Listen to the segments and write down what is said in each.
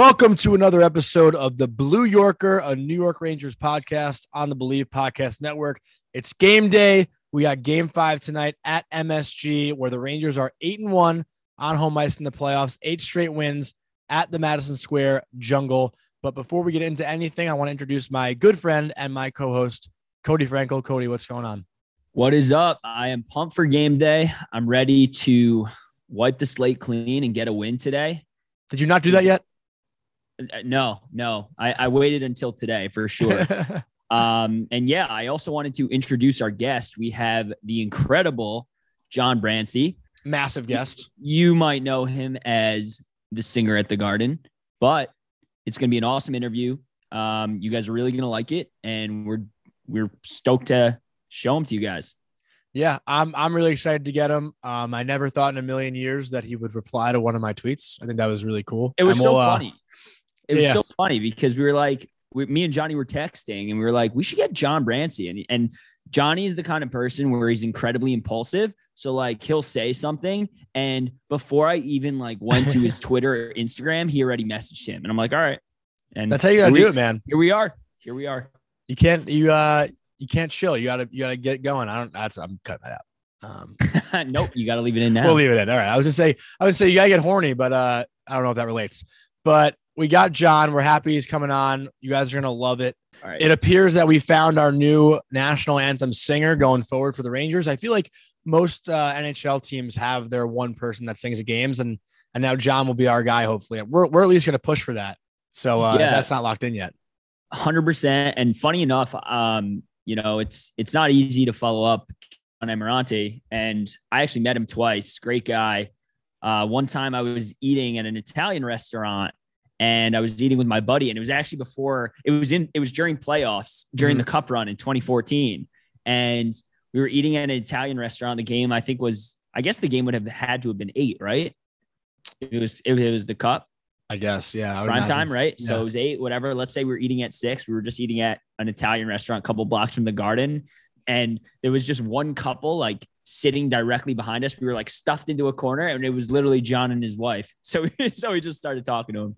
Welcome to another episode of the Blue Yorker, a New York Rangers podcast on the Believe Podcast Network. It's game day. We got game five tonight at MSG, where the Rangers are eight and one on home ice in the playoffs, eight straight wins at the Madison Square Jungle. But before we get into anything, I want to introduce my good friend and my co-host, Cody Frankel. Cody, what's going on? What is up? I am pumped for game day. I'm ready to wipe the slate clean and get a win today. Did you not do that yet? Uh, No, no. I, I waited until today for sure. um, and yeah, I also wanted to introduce our guest. We have the incredible John Brancy. Massive guest. You might know him as the singer at the Garden, but it's going to be an awesome interview. Um, you guys are really going to like it, and we're we're stoked to show him to you guys. Yeah, I'm I'm really excited to get him. Um, I never thought in a million years that he would reply to one of my tweets. I think that was really cool. It was And so we'll, uh, funny. It was yeah. so funny because we were like, we, me and Johnny were texting, and we were like, we should get John Brancy, and and Johnny is the kind of person where he's incredibly impulsive. So like he'll say something, and before I even like went to his Twitter or Instagram, he already messaged him, and I'm like, all right. And That's how you gotta do we- it, man. Here we are. Here we are. You can't you uh you can't chill. You gotta you gotta get going. I don't. That's I'm cutting that out. Um, nope, you got to leave it in now. we'll leave it in. All right. I was gonna say I would say you gotta get horny, but uh I don't know if that relates. But we got John. We're happy he's coming on. You guys are gonna love it. right. It appears that we found our new national anthem singer going forward for the Rangers. I feel like most uh, NHL teams have their one person that sings the games, and and now John will be our guy. Hopefully, we're we're at least gonna push for that. So uh, Yeah. that's not locked in yet. hundred percent. And funny enough, um, you know, it's it's not easy to follow up on Amarante, and I actually met him twice. Great guy. Uh, one time I was eating at an Italian restaurant, and I was eating with my buddy, and it was actually before it was in it was during playoffs during the mm-hmm. Cup run in 2014, and we were eating at an Italian restaurant. The game I think was I guess the game would have had to have been eight, right? It was it, was the Cup I guess. Yeah. I prime imagine. time, right? So it was eight, whatever. Let's say we were eating at six. We were just eating at an Italian restaurant, a couple blocks from the garden. And there was just one couple like sitting directly behind us. We were like stuffed into a corner and it was literally John and his wife. So, so we just started talking to him.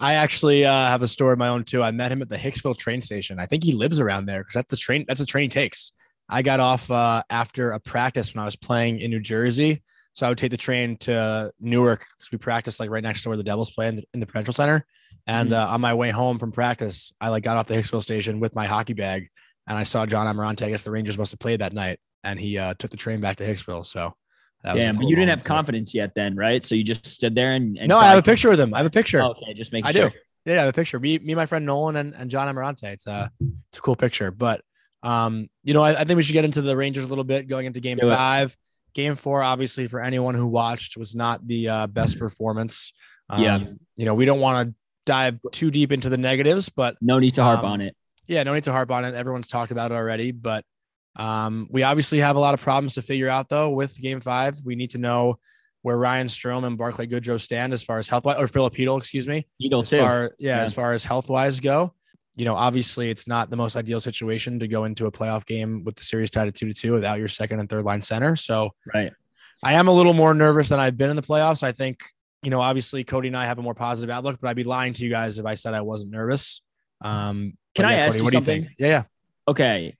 I actually uh, have a story of my own too. I met him at the Hicksville train station. I think he lives around there because that's the train. That's the train he takes. I got off uh, after a practice when I was playing in New Jersey, so I would take the train to Newark because we practiced like right next to where the Devils play in the, in the Prudential Center. And Mhm. uh, on my way home from practice, I like got off the Hicksville station with my hockey bag, and I saw John Amarante. I guess the Rangers must have played that night, and he uh, took the train back to Hicksville. So, that was a Damn, but you didn't have confidence yet then, right? So you just stood there and, and No, I have a picture with him. I have a picture. Oh, okay, just making I sure. do. Yeah, I have a picture. Me, me, my friend Nolan and, and John Amarante. It's a it's a cool picture. But um, you know, I, I think we should get into the Rangers a little bit going into game Do it. five. Game four, obviously, for anyone who watched, was not the uh, best performance. Um, Yeah. You know, we don't want to dive too deep into the negatives, but No need to harp Um, on it. yeah, no need to harp on it. Everyone's talked about it already, but um, we obviously have a lot of problems to figure out though with game five. We need to know where Ryan Strome and Barclay Goodrow stand as far as health or Filipino, excuse me as too. far yeah, Yeah. as far as health wise go. You know, obviously it's not the most ideal situation to go into a playoff game with the series tied at two to two without your second and third line center. So right. I am a little more nervous than I've been in the playoffs. I think, you know, obviously Cody and I have a more positive outlook, but I'd be lying to you guys if I said I wasn't nervous. Um, Can I yeah, ask Cody, you what do something? you think? Yeah, yeah. okay,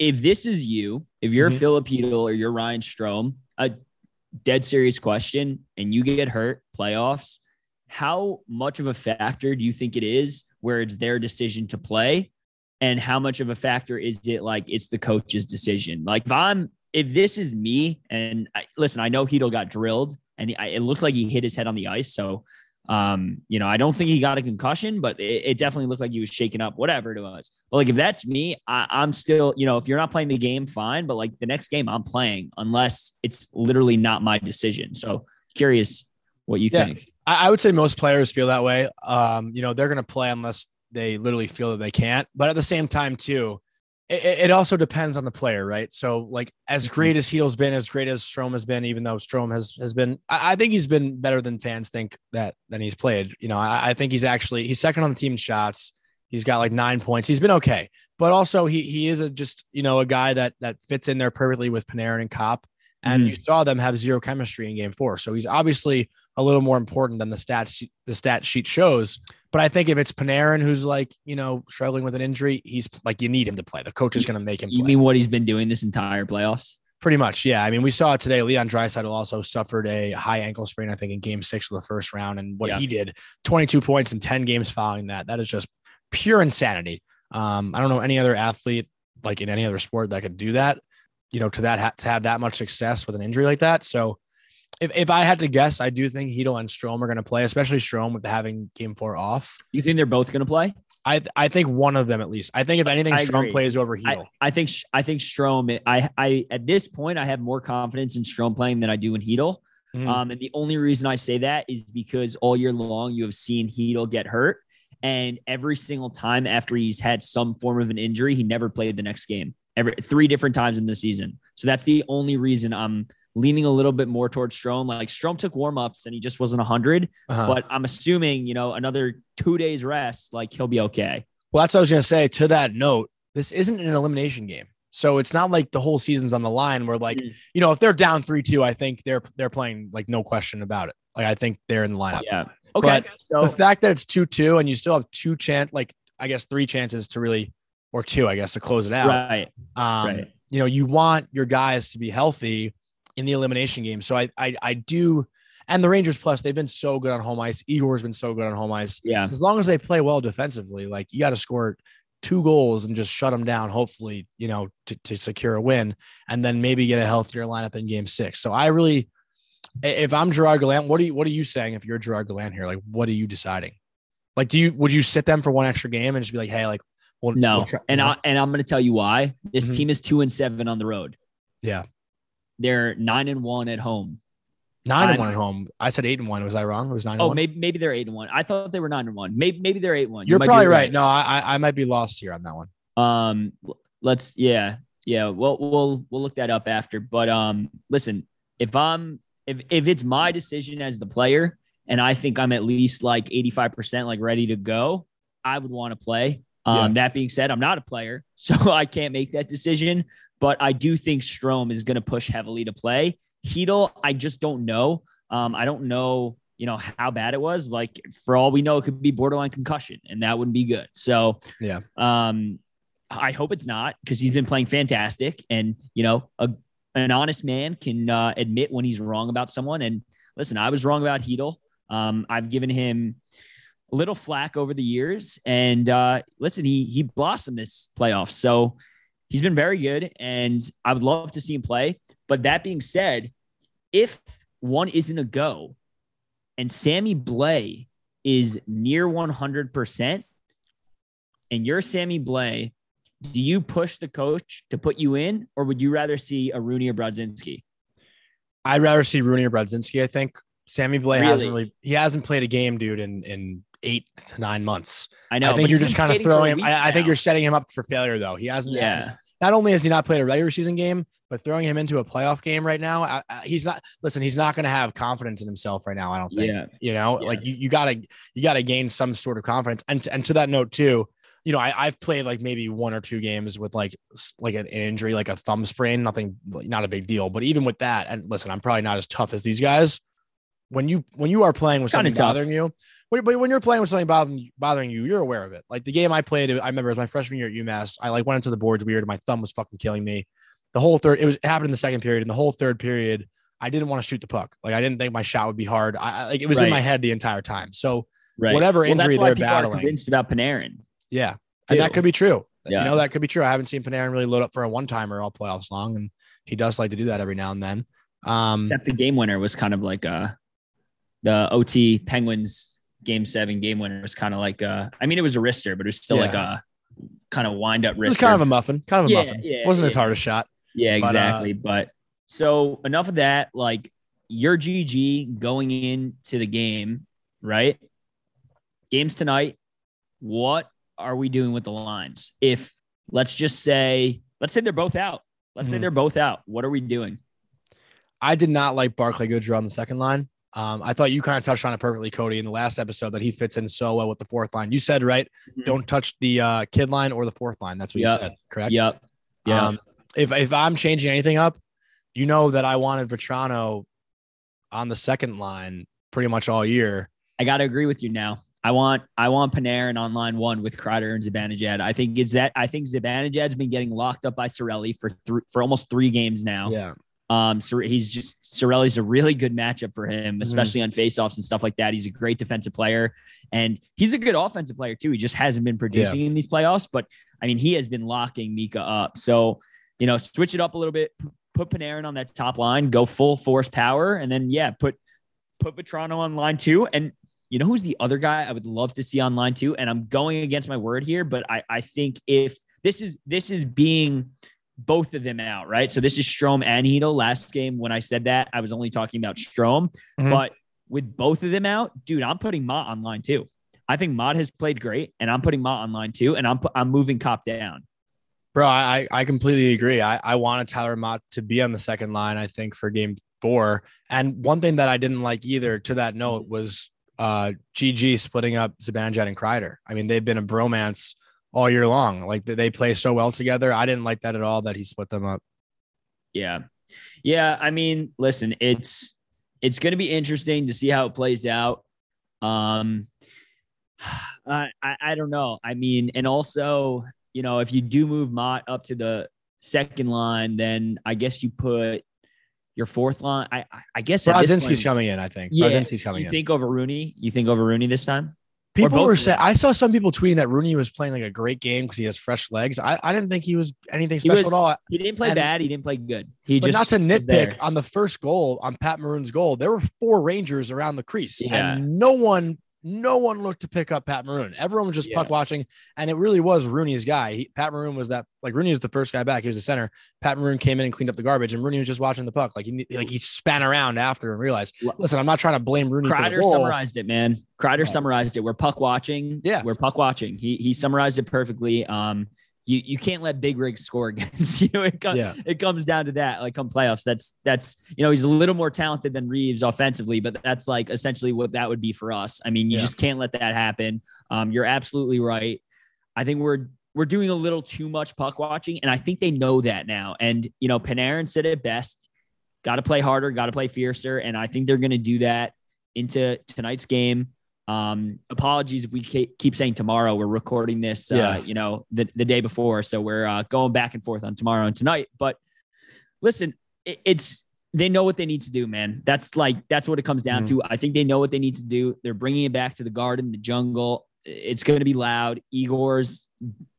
if this is you, if you're Mhm. Filipino or you're Ryan Strome, a dead serious question, and you get hurt playoffs, how much of a factor do you think it is where it's their decision to play? And how much of a factor is it like it's the coach's decision? Like if I'm, if this is me, and I, listen, I know Chytil got drilled and he, I, it looked like he hit his head on the ice. So, um, you know, I don't think he got a concussion, but it, it definitely looked like he was shaken up, whatever it was. But like, if that's me, I, I'm still, you know, if you're not playing the game, fine. But like the next game, I'm playing unless it's literally not my decision. So curious what you Yeah. think. I, I would say most players feel that way. Um, you know, they're going to play unless they literally feel that they can't. But at the same time, too, it, it also depends on the player, right? So, like, as great as Heel's been, as great as Strome has been, even though Strome has has been, I, I think he's been better than fans think that than he's played. You know, I, I think he's actually he's second on the team in shots. He's got like nine points. He's been okay, but also he he is a just you know a guy that that fits in there perfectly with Panarin and Cop. and Mhm. you saw them have zero chemistry in game four. So he's obviously a little more important than the stats the stat sheet shows. But I think if it's Panarin who's like, you know, struggling with an injury, he's like you need him to play. The coach is going to make him You play. mean what he's been doing this entire playoffs? Pretty much, yeah. I mean, we saw it today. Leon Draisaitl also suffered a high ankle sprain, I think, in Game Six of the first round, and what Yeah. he did, twenty-two points in ten games following that. That is just pure insanity. Um, I don't know any other athlete like in any other sport that could do that. You know, to that ha- to have that much success with an injury like that. So, if if I had to guess, I do think Chytil and Strome are going to play, especially Strome with having Game Four off. You think they're both going to play? I I think one of them at least. I think if anything, I Strome agree. plays over Chytil. I, I think I think Strome. I I at this point I have more confidence in Strome playing than I do in Chytil. Mhm. Um, and the only reason I say that is because all year long you have seen Chytil get hurt, and every single time after he's had some form of an injury, he never played the next game. Every three different times in the season. So that's the only reason I'm leaning a little bit more towards Strome. Like Strome took warm ups and he just wasn't hundred, Uh-huh. but I'm assuming you know another two days rest, like he'll be okay. Well, that's what I was going to say. To that note, this isn't an elimination game. So it's not like the whole season's on the line where like, Mm. you know, if they're down 3-2, I think they're they're playing like no question about it. Like I think they're in the lineup. Yeah. Okay. But so The fact that it's 2-2 and you still have two chance like I guess three chances to really or two, I guess, to close it out. right. Um, right. you know, you want your guys to be healthy in the elimination game. So I I I do and the Rangers plus they've been so good on home ice. Igor's been so good on home ice Yeah. as long as they play well defensively, like you got to score two goals and just shut them down, hopefully, you know, to, to secure a win and then maybe get a healthier lineup in game six. So I really, if I'm Gerard Gallant, what are you, what are you saying if you're Gerard Gallant here? Like, what are you deciding? Like, do you, would you sit them for one extra game and just be like, hey, like, well, No, we'll try- and? I and I'm going to tell you why. This Mhm. team is two and seven on the road. Yeah. They're nine and one at home. nine and one at home. I said eight and one. Was I wrong? It was nine and Oh, maybe maybe they're eight and one. I thought they were nine and one. Maybe maybe they're eight and one. You You're be probably right. No, I, I I might be lost here on that one. Um, let's yeah yeah. Well, we'll we'll look that up after. But um, listen, if I'm if if it's my decision as the player, and I think I'm at least like 85 percent like ready to go, I would want to play. Um, that being said, I'm not a player, so I can't make that decision. But I do think Strome is going to push heavily to play. Chytil, I just don't know. Um, I don't know, you know, how bad it was. Like for all we know, it could be borderline concussion, and that wouldn't be good. So Yeah. um, I hope it's not because he's been playing fantastic, and you know, a, an honest man can uh, admit when he's wrong about someone. And listen, I was wrong about Chytil. Um, I've given him a little flack over the years, and uh, listen, he he blossomed this playoff, so he's been very good, and I would love to see him play. But that being said, if one isn't a go, and Sammy Blais is near 100%, and you're Sammy Blais, do you push the coach to put you in, or would you rather see a Rooney or Brodzinski? I'd rather see Rooney or Brodzinski. I think Sammy Blais hasn't Really? really he hasn't played a game, dude, in in eight to nine months. I know. I think you're just kind of throwing him. I, I think you're setting him up for failure, though. He hasn't. Yeah. Not only has he not played a regular season game, but throwing him into a playoff game right now, I, I, he's not. Listen, he's not going to have confidence in himself right now. I don't think. Yeah. You know, Yeah. like you, you gotta you gotta gain some sort of confidence. And and to that note too, you know, I, I've played like maybe one or two games with like like an injury, like a thumb sprain, nothing, not a big deal. But even with that, and listen, I'm probably not as tough as these guys. When you when you are playing with something bothering you, when, but when you're playing with something bothering bothering you, you're aware of it. Like the game I played, I remember it was my freshman year at UMass. I like went into the boards weird. My thumb was fucking killing me. The whole third, it was it happened in the second period. And the whole third period, I didn't want to shoot the puck. Like I didn't think my shot would be hard. I, like it was in my head the entire time. So Right. Whatever Well, injury they're battling. convinced about Panarin. yeah, and that could be true. Yeah. You know that could be true. I haven't seen Panarin really load up for a one timer all playoffs long, and he does like to do that every now and then. Um, Except the game winner was kind of like uh the OT Penguins game seven game winner was kind of like uh I mean it was a wrister, but it was still Yeah. like a kind of wind up it was kind of a muffin, kind of a Yeah, muffin. yeah, wasn't as hard a shot. Yeah, But, uh, exactly. But, so enough of that. Like your GG going into the game, right? Games tonight. What are we doing with the lines? If let's just say, let's say they're both out. Let's say Mhm. they're both out. What are we doing? I did not like Barclay Goodrow on the second line. Um, I thought you kind of touched on it perfectly, Cody, in the last episode that he fits in so well with the fourth line. You said right, don't touch the uh, kid line or the fourth line. That's what Yep. you said, correct? Yep. Yeah. Um, if if I'm changing anything up, you know that I wanted Vatrano on the second line pretty much all year. I got to agree with you now. I want I want Panarin on line one with Kreider and Zibanejad. I think it's that I think Zibanejad's been getting locked up by Cirelli for th- for almost three games now. Yeah. Um, so he's just Cirelli's a really good matchup for him, especially mm-hmm. on faceoffs and stuff like that. He's a great defensive player, and he's a good offensive player too. He just hasn't been producing yeah. in these playoffs, but I mean, he has been locking Mika up. So you know, switch it up a little bit, put Panarin on that top line, go full force power, and then yeah, put put Vatrano on line two. And you know who's the other guy I would love to see on line two? And I'm going against my word here, but I I think if this is this is being both of them out, right? So this is Strome and Chytil. Last game, when I said that, I was only talking about Strome, Mm-hmm. But with both of them out, dude, I'm putting Motte on line too. I think Motte has played great, and I'm putting Motte on line too, and I'm I'm moving Cop down. Bro, I I completely agree. I I wanted Tyler Motte to be on the second line. I think for Game Four, and one thing that I didn't like either to that note was uh GG splitting up Zibanejad and Kreider. I mean, they've been a bromance all year long. Like they play so well together. I didn't like that at all that he split them up. Yeah. Yeah. I mean, listen, it's it's gonna be interesting to see how it plays out. Um I, I, don't know. I mean, and also, you know, if you do move Motte up to the second line, then I guess you put your fourth line. I I guess Brodzinski's coming in. I think yeah, Brodzinski's coming you in. You think over Rooney? You think over Rooney this time? People were saying I saw some people tweeting that Rooney was playing like a great game because he has fresh legs. I, I didn't think he was anything special was, at all. He didn't play and, bad. He didn't play good. He just not to nitpick on the first goal on Pat Maroon's goal. There were four Rangers around the crease, yeah. and no one no one looked to pick up Pat Maroon. Everyone was just yeah. puck watching, and it really was Rooney's guy. He, Pat Maroon was that like Rooney was the first guy back. He was the center. Pat Maroon came in and cleaned up the garbage, and Rooney was just watching the puck. Like he like he span around after and realized, listen, I'm not trying to blame Rooney. Kreider summarized it, man. Kreider summarized it. We're puck watching. Yeah, we're puck watching. He he summarized it perfectly. Um, you you can't let big rigs score against you. It comes yeah. it comes down to that. Like come playoffs, that's that's you know he's a little more talented than Reaves offensively, but that's like essentially what that would be for us. I mean, you yeah. just can't let that happen. Um, you're absolutely right. I think we're we're doing a little too much puck watching, and I think they know that now. And you know, Panarin said it best: got to play harder, got to play fiercer, and I think they're going to do that into tonight's game. Um, apologies if we keep saying tomorrow. We're recording this, uh, yeah. you know, the, the day before, so we're uh, going back and forth on tomorrow and tonight. But listen, it, it's they know what they need to do, man. That's like that's what it comes down mm-hmm. to. I think they know what they need to do. They're bringing it back to the garden, the jungle. It's going to be loud. Igor's.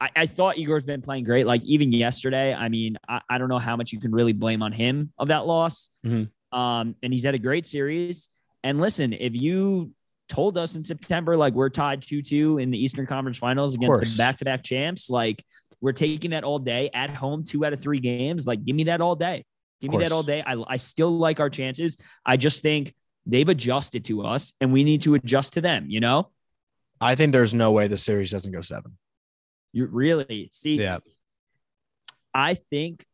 I, I, thought Igor's been playing great. Like even yesterday. I mean, I, I, don't know how much you can really blame on him of that loss. Mm-hmm. Um, and he's had a great series. And listen, if you told us in September, like we're tied 2 2 in the Eastern Conference Finals against the back to back champs. Like we're taking that all day at home, two out of three games. Like give me that all day. Give me that all day. I, I still like our chances. I just think they've adjusted to us and we need to adjust to them, you know? I think there's no way the series doesn't go seven. You really see? Yeah. I think,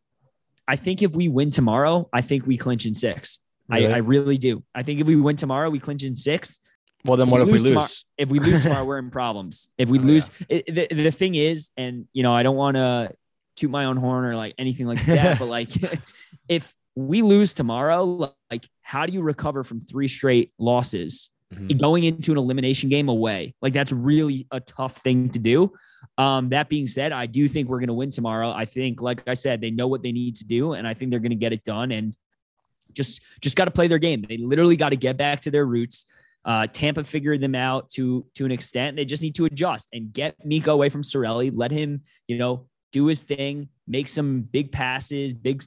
I think if we win tomorrow, I think we clinch in six. Really? I, I really do. I think if we win tomorrow, we clinch in six. Well, then what if we lose? Tomorrow, if we lose tomorrow, we're in problems. If we oh, lose, yeah. it, the, the thing is, and you know, I don't want to toot my own horn or like anything like that, but like if we lose tomorrow, like how do you recover from three straight losses? Mm-hmm. Going into an elimination game away, like that's really a tough thing to do. Um, that being said, I do think we're going to win tomorrow. I think, like I said, they know what they need to do, and I think they're going to get it done. And just just got to play their game. They literally got to get back to their roots. Uh, Tampa figured them out to to an extent. They just need to adjust and get Mika away from Cirelli. Let him, you know, do his thing, make some big passes, big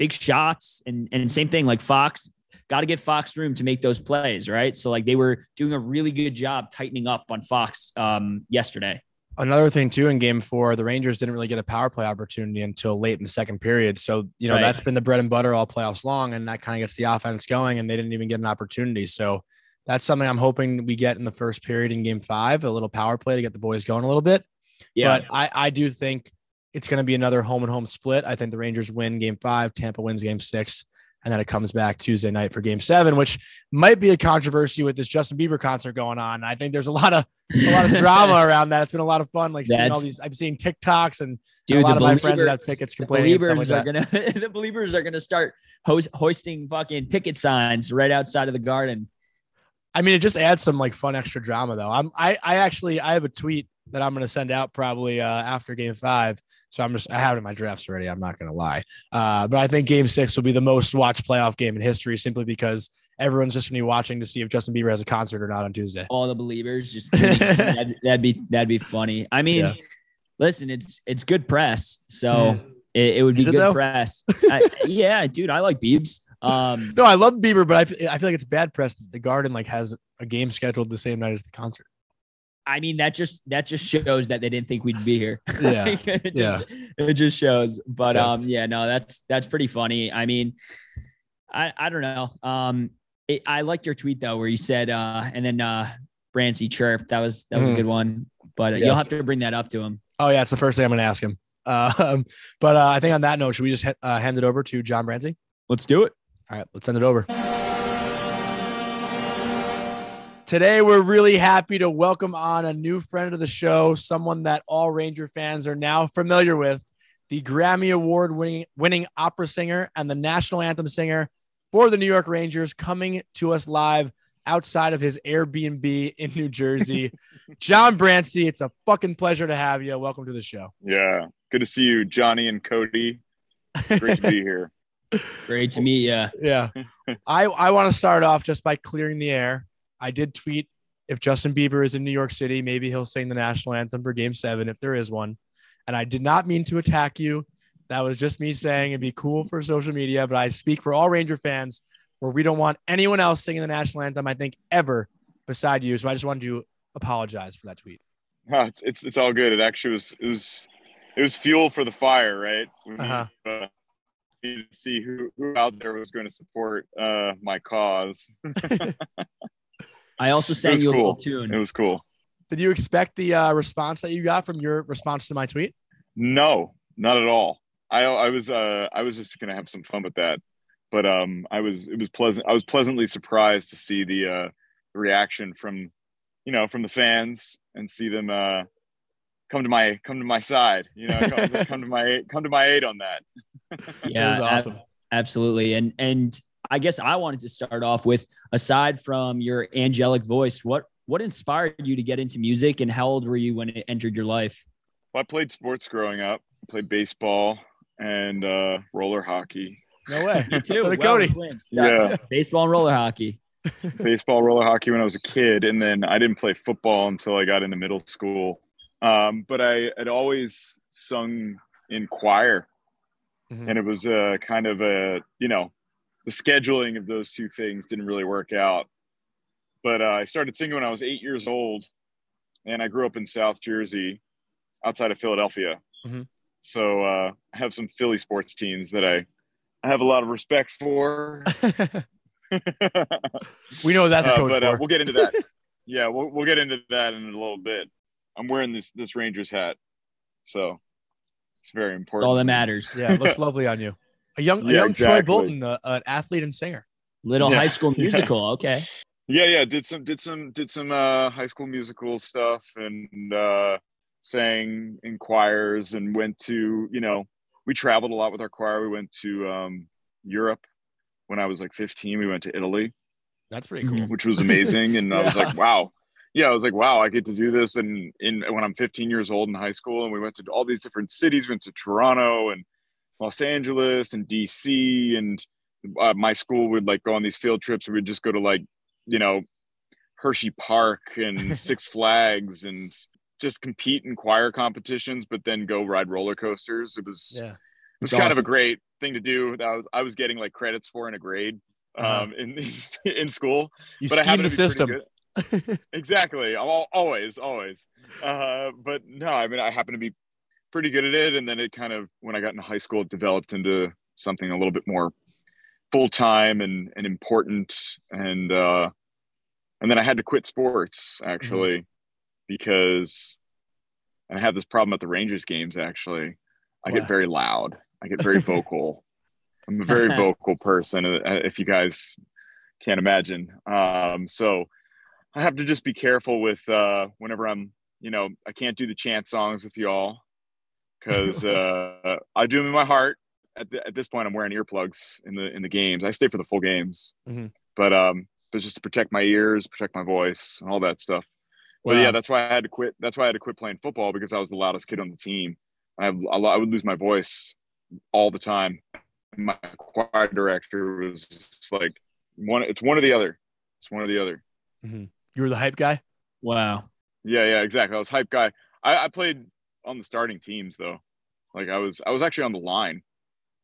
big shots, and and same thing like Fox. Got to get Fox room to make those plays, right? So like they were doing a really good job tightening up on Fox um, yesterday. Another thing too in game four, the Rangers didn't really get a power play opportunity until late in the second period. So, you know, right. that's been the bread and butter all playoffs long. And that kind of gets the offense going and they didn't even get an opportunity. So that's something I'm hoping we get in the first period in game five, a little power play to get the boys going a little bit. Yeah. But I, I do think it's going to be another home and home split. I think the Rangers win game five, Tampa wins game six. and then it comes back Tuesday night for Game Seven, which might be a controversy with this Justin Bieber concert going on. I think there's a lot of a lot of drama around that. It's been a lot of fun, like seeing all these. I'm seeing TikToks and, dude, and a lot of my friends that have tickets complaining. The believers like are gonna the believers are gonna start host, hoisting fucking picket signs right outside of the garden. I mean, it just adds some like fun extra drama though. I'm I I actually I have a tweet that I'm going to send out probably uh, after game five. So I'm just, I have it in my drafts already. I'm not going to lie. Uh, but I think game six will be the most watched playoff game in history simply because everyone's just going to be watching to see if Justin Bieber has a concert or not on Tuesday. All the believers just, that'd, that'd, be, that'd be funny. I mean, yeah. listen, it's, it's good press. So mm. it, it, would be Is good press. I, yeah, dude, I like Biebs. Um, no, I love Bieber, but I, f- I feel like it's bad press that the Garden like has a game scheduled the same night as the concert. I mean, that just that just shows that they didn't think we'd be here. Yeah, it yeah. Just, it just shows. But yeah. um, yeah, no, that's that's pretty funny. I mean, I I don't know. Um, it, I liked your tweet though, where you said, uh, and then uh, Brancy chirp. That was that was mm. a good one. But yeah. you'll have to bring that up to him. Oh yeah, it's the first thing I'm going to ask him. Uh, but uh, I think on that note, should we just uh, hand it over to John Brancy? Let's do it. All right, let's send it over. Today, we're really happy to welcome on a new friend of the show, someone that all Ranger fans are now familiar with, the Grammy Award winning, winning opera singer and the national anthem singer for the New York Rangers, coming to us live outside of his Airbnb in New Jersey. John Brancy, it's a fucking pleasure to have you. Welcome to the show. Yeah, good to see you, Johnny and Cody. Great to be here. Great to meet you. Yeah. I, I want to start off just by clearing the air. I did tweet if Justin Bieber is in New York City, maybe he'll sing the national anthem for game seven if there is one. And I did not mean to attack you. That was just me saying it'd be cool for social media, but I speak for all Ranger fans where we don't want anyone else singing the national anthem, I think, ever beside you. So I just wanted to apologize for that tweet. Oh, it's, it's, it's all good. It actually was, it was, it was fuel for the fire, right? Uh-huh. uh, to see who, who out there was going to support uh, my cause. I also sang you cool. a little tune. It was cool. Did you expect the uh, response that you got from your response to my tweet? No, not at all. I I was uh I was just gonna have some fun with that, but um I was it was pleasant. I was pleasantly surprised to see the uh reaction from you know from the fans and see them uh come to my come to my side. You know, come, come to my come to my aid on that. yeah, awesome. Ab- absolutely, and and I guess I wanted to start off with aside from your angelic voice, what what inspired you to get into music and how old were you when it entered your life? Well, I played sports growing up. I played baseball and uh, roller hockey. No way. Me too. Well, Cody. Yeah. Baseball and roller hockey. baseball, roller hockey when I was a kid. And then I didn't play football until I got into middle school. Um, but I had always sung in choir. Mm-hmm. And it was a kind of a, you know, the scheduling of those two things didn't really work out. But uh, I started singing when I was eight years old, and I grew up in South Jersey, outside of Philadelphia. Mm-hmm. So uh, I have some Philly sports teams that I, I have a lot of respect for. we know that's uh, but uh, we'll get into that. yeah, we'll we'll get into that in a little bit. I'm wearing this this Rangers hat, so it's very important. It's all that matters. Yeah, it looks lovely on you. A young, yeah, a young exactly. Troy Bolton, uh, an athlete and singer. Little yeah. High School Musical. Okay. Yeah, yeah. Did some, did some, did some uh, High School Musical stuff, and uh, sang in choirs, and went to, you know, we traveled a lot with our choir. We went to um, Europe when I was like 15. We went to Italy. That's pretty cool. Which was amazing, and yeah. I was like, wow. Yeah, I was like, wow, I get to do this. And in when I'm 15 years old in high school, and we went to all these different cities. Went to Toronto and Los Angeles and DC, and uh, my school would like go on these field trips. We would just go to like, you know, Hershey Park and Six Flags and just compete in choir competitions, but then go ride roller coasters. It was, yeah. it was kind of a great thing to do. That was, I was getting like credits for in a grade uh-huh. um, in in school. You but I the system. exactly. Always, always. Uh, but no, I mean, I happen to be pretty good at it. And then it kind of, when I got into high school, it developed into something a little bit more full time and, and important. And, uh, and then I had to quit sports actually mm-hmm. because I have this problem at the Rangers games. Actually, I get very loud. I get very vocal. I'm a very vocal person, uh, if you guys can't imagine. Um, so I have to just be careful with uh, whenever I'm, you know, I can't do the chant songs with y'all because uh, I do them in my heart. At, the, at this point, I'm wearing earplugs in the in the games. I stay for the full games, Mhm. but um, but just to protect my ears, protect my voice, and all that stuff. But Wow. yeah, that's why I had to quit. That's why I had to quit playing football because I was the loudest kid on the team. I have a lot, I would lose my voice all the time. My choir director was like one. It's one or the other. It's one or the other. You were the hype guy. Wow. Yeah, yeah, exactly. I was hype guy. I, I played on the starting teams though. Like I was, I was actually on the line.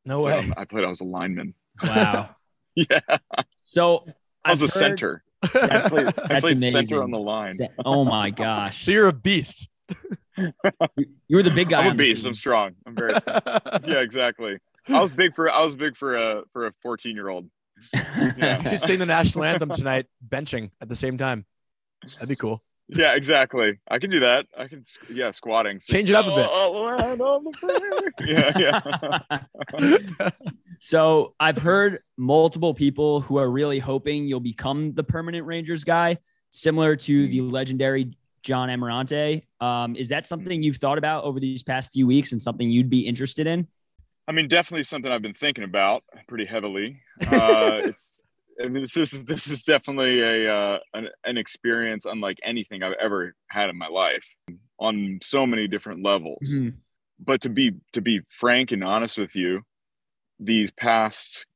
No way. Um, I played. I was a lineman. Wow. Yeah, So I was I've a heard- center. I played, I That's played center on the line. Oh my gosh. so you're a beast. You were the big guy. I'm a beast. I'm strong. I'm very. yeah, exactly. I was big for. I was big for a for a 14 year old. Yeah. you should sing the national anthem tonight, benching at the same time. That'd be cool. Yeah, exactly. I can do that. I can. Yeah, squatting. Change it up a bit. Land on the prairie. yeah, yeah. so I've heard multiple people who are really hoping you'll become the permanent Rangers guy, similar to the legendary John Amarante. Um, is that something you've thought about over these past few weeks and something you'd be interested in? I mean, definitely something I've been thinking about pretty heavily. Uh, it's. I mean, this is this is definitely a uh, an, an experience unlike anything I've ever had in my life on so many different levels. Mhm. but to be to be frank and honest with you these past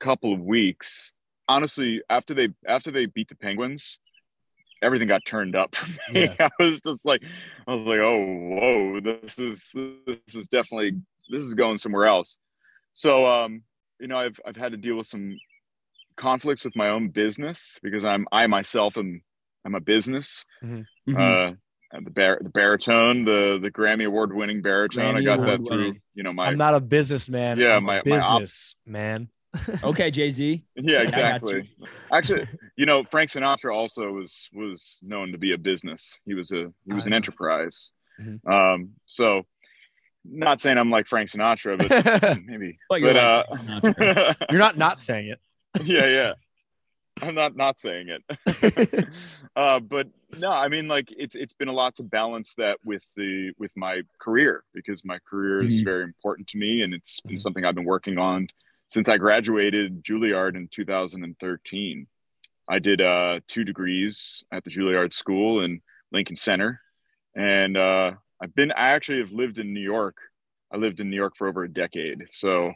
couple of weeks honestly after they after they beat the penguins everything got turned up for me Yeah. i was just like i was like oh whoa this is this is definitely this is going somewhere else so um you know i've i've had to deal with some conflicts with my own business because i'm i myself am i'm a business Mhm. uh, the bar- the baritone, the the Grammy award winning baritone. I got that award through, winning. you know, my I'm not a businessman. Yeah, I'm my- a my op- business man. okay, Jay Z. yeah, I got exactly. Actually, you know, Frank Sinatra also was was known to be a business. He was a he was an know. enterprise. Mhm. Um, so not saying I'm like Frank Sinatra, but maybe. But you're But, like uh, Sinatra. You're not not saying it. Yeah, yeah. I'm not not saying it. uh, but no, I mean like it's it's been a lot to balance that with the with my career because my career is Mhm. very important to me and it's been Mhm. something I've been working on since I graduated Juilliard in 2013. I did uh, two degrees at the Juilliard School in Lincoln Center, and uh, I've been I actually have lived in New York. I lived in New York for over a decade, so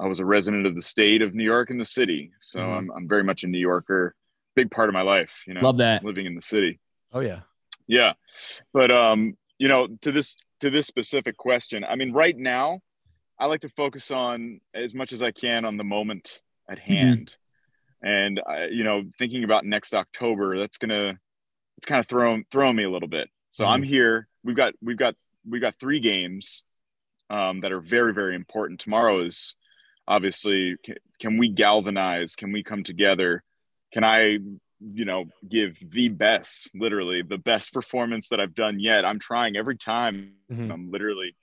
I was a resident of the state of New York and the city. So Mhm. I'm I'm very much a New Yorker. Big part of my life, you know, Love that. living in the city. Oh yeah. Yeah, but um, you know, to this to this specific question, I mean, right now, I like to focus on as much as I can on the moment at hand, and I, you know, thinking about next October, that's gonna it's kind of throwing throwing me a little bit. So I'm here. We've got we've got we've got three games um, that are very very important. Tomorrow is obviously can, can we galvanize? Can we come together? Can I you know give the best literally the best performance that i've done yet i'm trying every time Mhm. i'm literally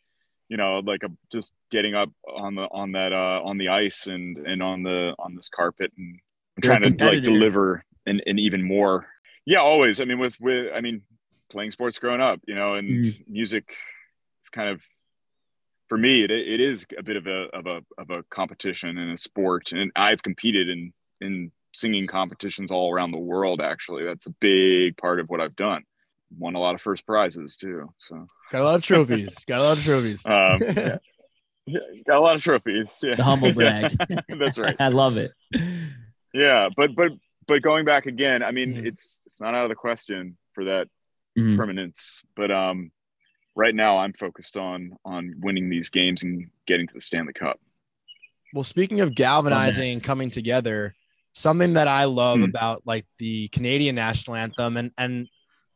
you know like i'm just getting up on the on that uh on the ice and and on the on this carpet and i'm You're trying to like deliver and and even more yeah always i mean with with i mean playing sports growing up you know and Mhm. music it's kind of for me it, it is a bit of a of a of a competition and a sport and i've competed in in singing competitions all around the world actually that's a big part of what i've done won a lot of first prizes too so Got a lot of trophies. Got a lot of trophies. um yeah. Yeah, got a lot of trophies yeah The humble brag. that's right I love it. yeah but but but going back again i mean Mhm. it's it's not out of the question for that Mhm. permanence but um right now i'm focused on on winning these games and getting to the stanley cup Well, speaking of galvanizing and coming together, something that I love Hmm. about like the Canadian national anthem, and and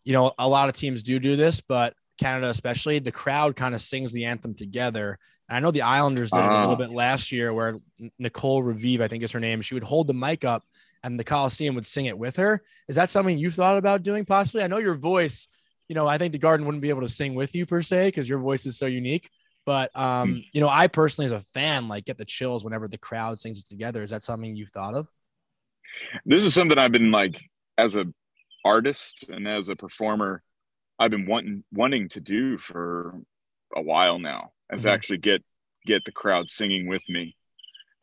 you know a lot of teams do do this, but Canada especially, the crowd kind of sings the anthem together. And I know the Islanders did it a Ah. little bit last year, where Nicole Raviv, I think is her name, she would hold the mic up and the Coliseum would sing it with her. Is that something you thought about doing possibly? I know your voice, you know, I think the Garden wouldn't be able to sing with you per se because your voice is so unique. But um, you know, I personally, as a fan, like get the chills whenever the crowd sings it together. Is that something you've thought of? This is something I've been like as a artist and as a performer, I've been wanting wanting to do for a while now. As Mhm. actually get get the crowd singing with me,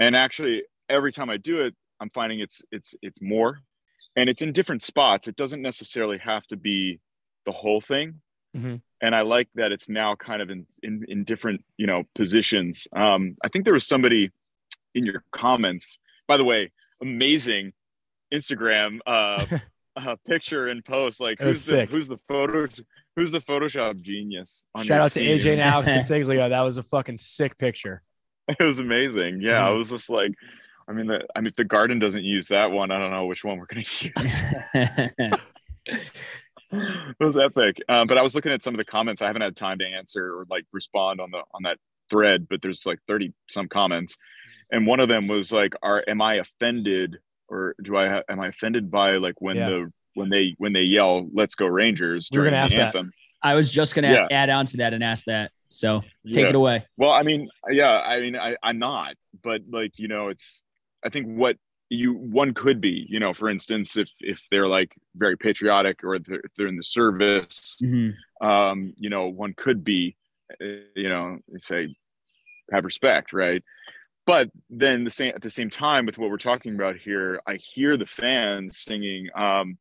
and actually every time I do it, I'm finding it's it's it's more, and it's in different spots. It doesn't necessarily have to be the whole thing. Mhm. And I like that it's now kind of in, in in different you know positions. Um, I think there was somebody in your comments. By the way, amazing Instagram uh, uh, picture and post. Like who's the, sick. who's the photos? Who's the Photoshop genius? Shout out to team? AJ and Alex. That was a fucking sick picture. It was amazing. Yeah, I Mhm. was just like, I mean, the, I mean, if the garden doesn't use that one, I don't know which one we're gonna use. It was epic. Um, but I was looking at some of the comments. I haven't had time to answer or like respond on the on that thread, but there's like 30 some comments. And one of them was like, Are am I offended or do I ha- am I offended by like when Yeah. the when they when they yell, let's go Rangers We were during gonna the ask that. anthem? I was just gonna Yeah. add on to that and ask that. So take Yeah. it away. Well, I mean, yeah, I mean, I, I'm not, but like, you know, it's, I think what you, one could be, you know, for instance, if, if they're like very patriotic or they're, they're in the service, Mhm. um, you know, one could be, uh, you know, say, have respect, right? But then the same at the same time with what we're talking about here, I hear the fans singing, um,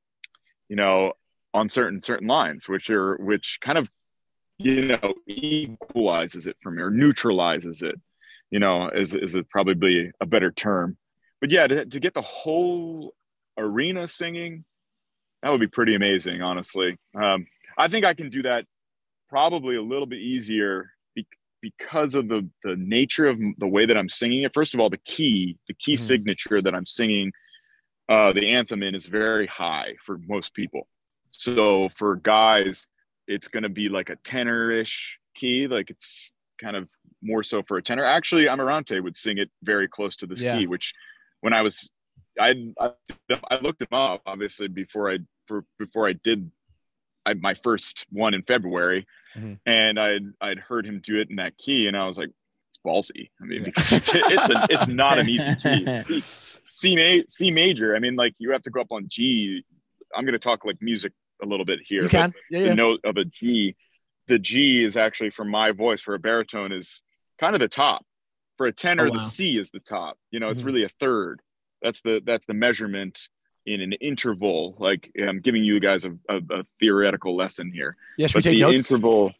you know, on certain certain lines, which are which kind of, you know, equalizes it for me or neutralizes it, you know, is is it probably a better term. But yeah, to, to get the whole arena singing, that would be pretty amazing, honestly. Um, I think I can do that probably a little bit easier be- because of the the nature of the way that I'm singing it. First of all, the key, the key Mhm. signature that I'm singing uh, the anthem in is very high for most people. So for guys, it's going to be like a tenor-ish key, like it's kind of more so for a tenor. Actually, Amarante would sing it very close to this Yeah. key, which when I was I, I I looked him up obviously before I for before I did I, my first one in February, Mhm. and I'd I'd heard him do it in that key, and I was like, it's ballsy. I mean, Yeah. because it's it's, a, it's not an easy key. C, C, ma- C major. I mean, like you have to go up on G. I'm going to talk like music a little bit here. You can. Yeah, The yeah. note of a G, the G is actually for my voice for a baritone is kind of the top. For a tenor, Oh, wow. the C is the top. You know, it's Mhm. really a third. That's the that's the measurement in an interval. Like I'm giving you guys a, a, a theoretical lesson here Yeah, but the notes? interval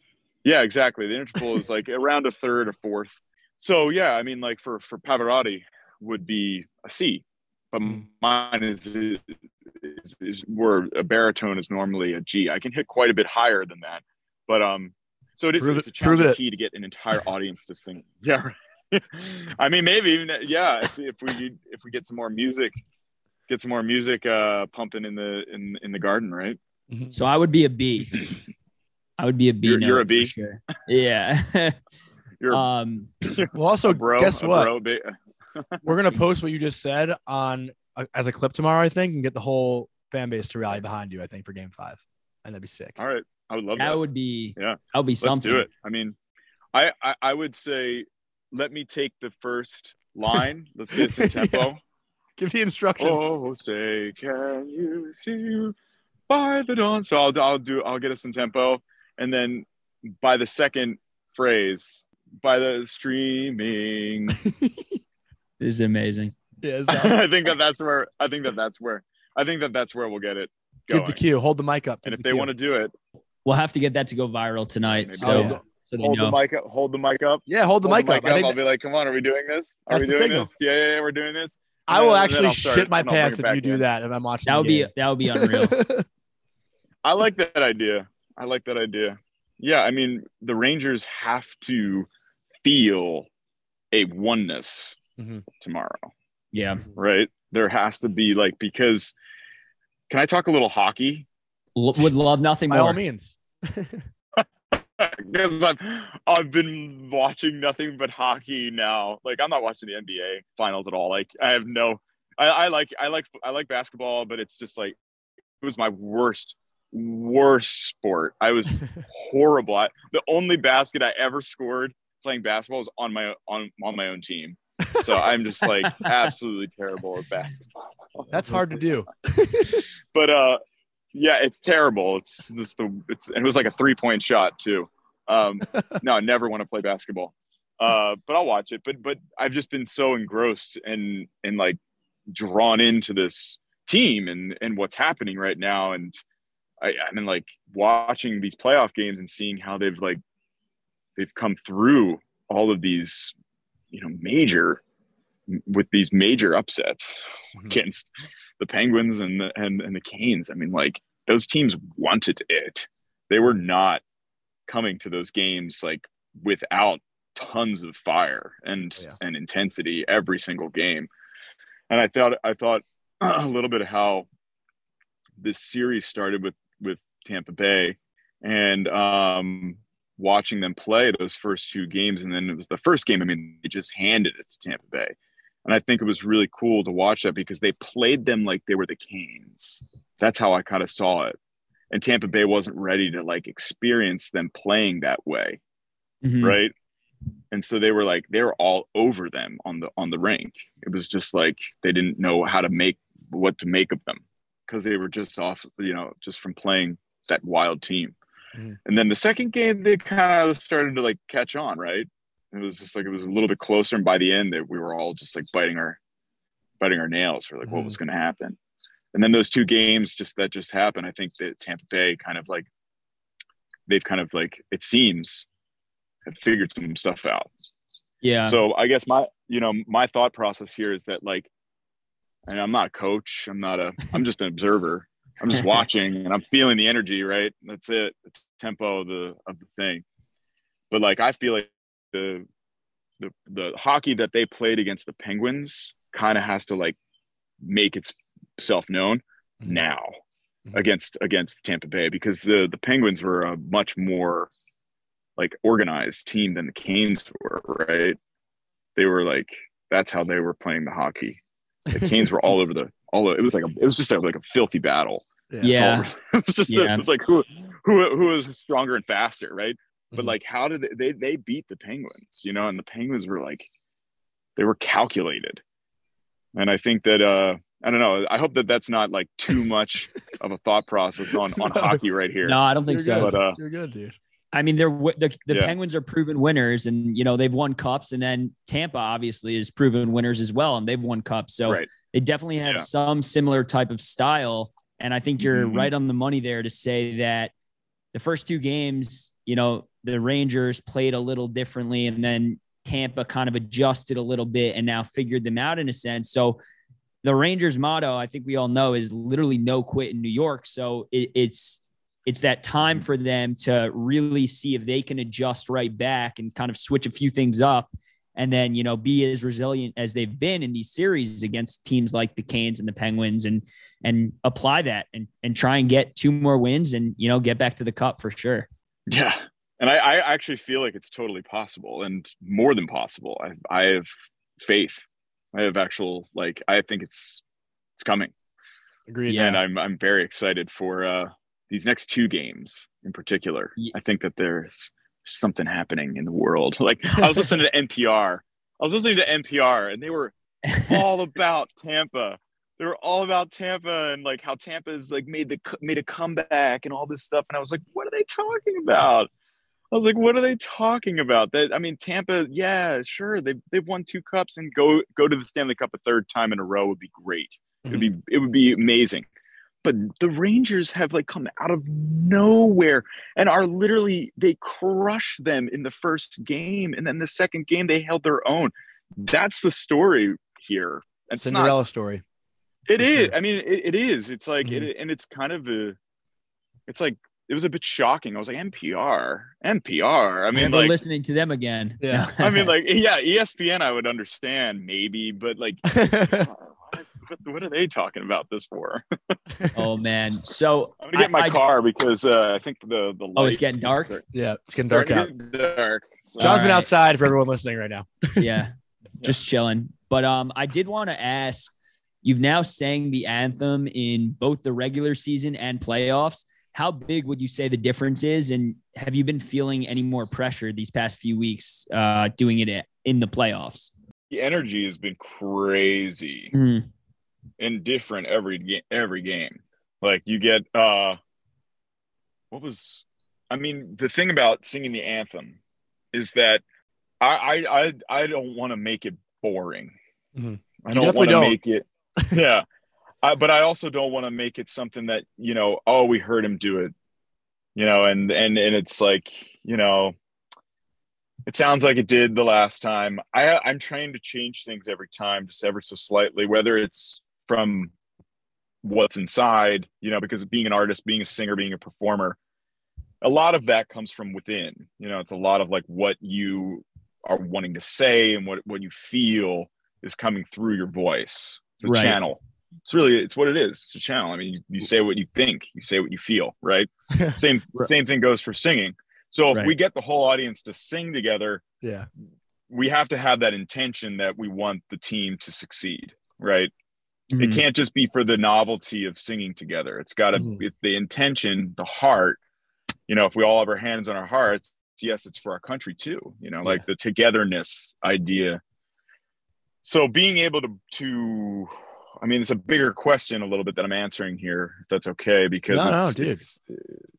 yeah exactly the interval is like around a third or fourth so yeah i mean like for for pavarotti would be a c but Mm. mine is, is is where a baritone is normally a g i can hit quite a bit higher than that but um so it is Prove it's a it- prove challenging it. key to get an entire audience to sing yeah. i mean maybe even yeah if, if we if we get some more music get some more music uh pumping in the in in the garden right Mhm. So I would be a B. I would be a B. You're- you're a note B? for Sure. Yeah. you're um. Well, also, bro guess what? bro, We're gonna post what you just said on uh, as a clip tomorrow, I think, and get the whole fan base to rally behind you. I think for Game Five, and that'd be sick. All right, I would love that. That would be. Yeah. That would be Let's something. do it. I mean, I, I I would say let me take the first line. Let's get some Yeah. tempo. Give the instructions. oh, say, can you see by the dawn? So I'll I'll do I'll get us some tempo, and then by the second phrase, by the streaming. This is amazing. yeah, is that- I think that that's where I think that that's where I think that that's where we'll get it. Going. give the cue. Hold the mic up. And if the they cue. want to do it, We'll have to get that to go viral tonight. Maybe So, Oh, yeah. So hold know. the mic up. Hold the mic up. yeah, hold the hold mic up. I think I'll be like, come on, are we doing this? Are That's we the doing signal. this? Yeah, yeah, yeah, we're doing this. I will then actually start, shit my and I'll bring pants if back you do in. that if I'm watching. That would be that would be unreal. I like that idea. I like that idea. Yeah, I mean, the Rangers have to feel a oneness Mhm. tomorrow, yeah. right? There has to be like because. Can I talk a little hockey? L- would love nothing By all means. Because I've I've been watching nothing but hockey now. Like I'm not watching the NBA finals at all. Like I have no. I, I like I like I like basketball, but it's just like it was my worst worst sport. I was horrible. I, the only basket I ever scored playing basketball was on my on on my own team. So I'm just like absolutely terrible at basketball. That's hard to do. but uh yeah, it's terrible. It's just the it's it was like a three point shot too. Um no, I never want to play basketball. Uh but I'll watch it. But but I've just been so engrossed and and like drawn into this team and and what's happening right now and I, I mean like watching these playoff games and seeing how they've like they've come through all of these you know major with these major upsets mm-hmm. against the Penguins and the and, and the Canes. I mean, like those teams wanted it. They were not coming to those games like without tons of fire and yeah. and intensity every single game. And I thought I thought a little bit of how this series started with with Tampa Bay and um watching them play those first two games and then it was the first game I mean they just handed it to Tampa Bay and I think it was really cool to watch that because they played them like they were the Canes. That's how I kind of saw it. And Tampa Bay wasn't ready to like experience them playing that way. Mm-hmm. Right. And so they were like, they were all over them on the on the rink. It was just like they didn't know how to make what to make of them because they were just off, you know, just from playing that wild team. Mm-hmm. And then the second game, they kind of started to like catch on, right? It was just like it was a little bit closer, and by the end, that we were all just like biting our biting our nails for like mm-hmm. what was mm-hmm. going to happen. And then those two games just that just happened. I think that Tampa Bay kind of like they've kind of like it seems have figured some stuff out. Yeah. So I guess my you know my thought process here is that like, and I'm not a coach. I'm not a. I'm just an observer. I'm just watching and I'm feeling the energy. Right. That's it. The tempo of the of the thing. But like I feel like the the the hockey that they played against the Penguins kind of has to like make itself known mm-hmm. now mm-hmm. against against Tampa Bay because the the Penguins were a much more like organized team than the Canes were, right? They were like that's how they were playing the hockey. The Canes were all over the all over, it was like a it was just a, like a filthy battle. Yeah, yeah. it's just yeah. It's like who who who was stronger and faster, right? But mm-hmm. like, how did they, they they beat the Penguins? You know, and the Penguins were like, they were calculated, and I think that uh, I don't know. I hope that that's not like too much of a thought process on on hockey right here. No, I don't think You're so. Good. But uh, You're good, dude. I mean, they're the, the yeah. Penguins are proven winners, and you know they've won cups, and then Tampa obviously is proven winners as well, and they've won cups. So right. they definitely have yeah. some similar type of style. And I think you're mm-hmm. right on the money there to say that the first two games, you know, the Rangers played a little differently, and then Tampa kind of adjusted a little bit and now figured them out in a sense. So the Rangers motto, I think we all know, is literally no quit in New York. So it, it's it's that time for them to really see if they can adjust right back and kind of switch a few things up and then you know be as resilient as they've been in these series against teams like the Canes and the Penguins and and apply that and and try and get two more wins and you know get back to the cup for sure. Yeah, and I, I actually feel like it's totally possible and more than possible. I, I have faith. I have actual like I think it's it's coming. Agreed. And I'm I'm very excited for uh, these next two games in particular. Yeah. I think that there's something happening in the world. Like I was listening to NPR. I was listening to NPR and they were all about Tampa. They were all about Tampa and like how Tampa's like made the made a comeback and all this stuff. And I was like, what are they talking about? I was like, what are they talking about? That I mean, Tampa, yeah, sure, they they've won two cups and go go to the Stanley Cup a third time in a row would be great. Mm-hmm. It'd be mm-hmm. it would be amazing. But the Rangers have like come out of nowhere and are literally they crush them in the first game, and then the second game they held their own. That's the story here. It's Cinderella not, story. It is. Sure. I mean, it, it is. It's like mm-hmm. it, and it's kind of a. It's like it was a bit shocking. I was like, NPR, NPR. I mean, like listening to them again. Yeah. I mean, like, yeah, ESPN, I would understand maybe, but like, what, what, are they talking about this for? oh man. So I'm gonna get my I, car because uh, I think the the oh, it's getting dark. Is, yeah, it's getting dark out. Dark. So, John's been outside for everyone listening right now. yeah, yeah, just chilling. But um, I did want to ask. You've now sang the anthem in both the regular season and playoffs how big would you say the difference is? And have you been feeling any more pressure these past few weeks uh, doing it in the playoffs? The energy has been crazy Mm. and different every game. Every game, like you get. uh What was? I mean, the thing about singing the anthem is that I I I, I don't want to make it boring. Mhm. I don't definitely want to don't. make it. Yeah. I, but I also don't want to make it something that you know. Oh, we heard him do it, you know, and and and it's like you know, it sounds like it did the last time. I I'm trying to change things every time, just ever so slightly, whether it's from what's inside, you know, because being an artist, being a singer, being a performer, a lot of that comes from within. You know, it's a lot of like what you are wanting to say and what what you feel is coming through your voice. It's a Right. channel. It's really it's what it is. It's a channel. I mean, you, you say what you think, you say what you feel, right? Same Right. same thing goes for singing. So if Right. we get the whole audience to sing together, yeah. we have to have that intention that we want the team to succeed, right? It Mhm. can't just be for the novelty of singing together. It's got to Mhm. be the intention, the heart. You know, if we all have our hands on our hearts, yes, it's for our country too. You know, like the togetherness idea. So being able to to I mean, it's a bigger question a little bit that I'm answering here, if that's okay, because No, no, it's, dude. it's-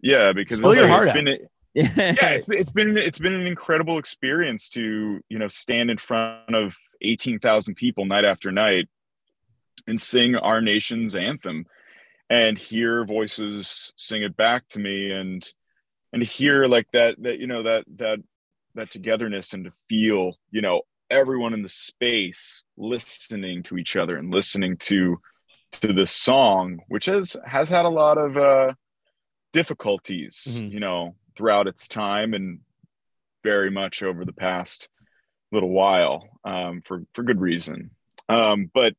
yeah, because Spill it's, your like, heart it's out. been yeah, it's, it's been it's been an incredible experience to you know stand in front of eighteen thousand people night after night and sing our nation's anthem, and hear voices sing it back to me, and and hear like that that you know that that that togetherness, and to feel you know everyone in the space listening to each other and listening to to this song, which has has had a lot of uh, difficulties, Mhm. you know, throughout its time and very much over the past little while um, for for good reason. Um, but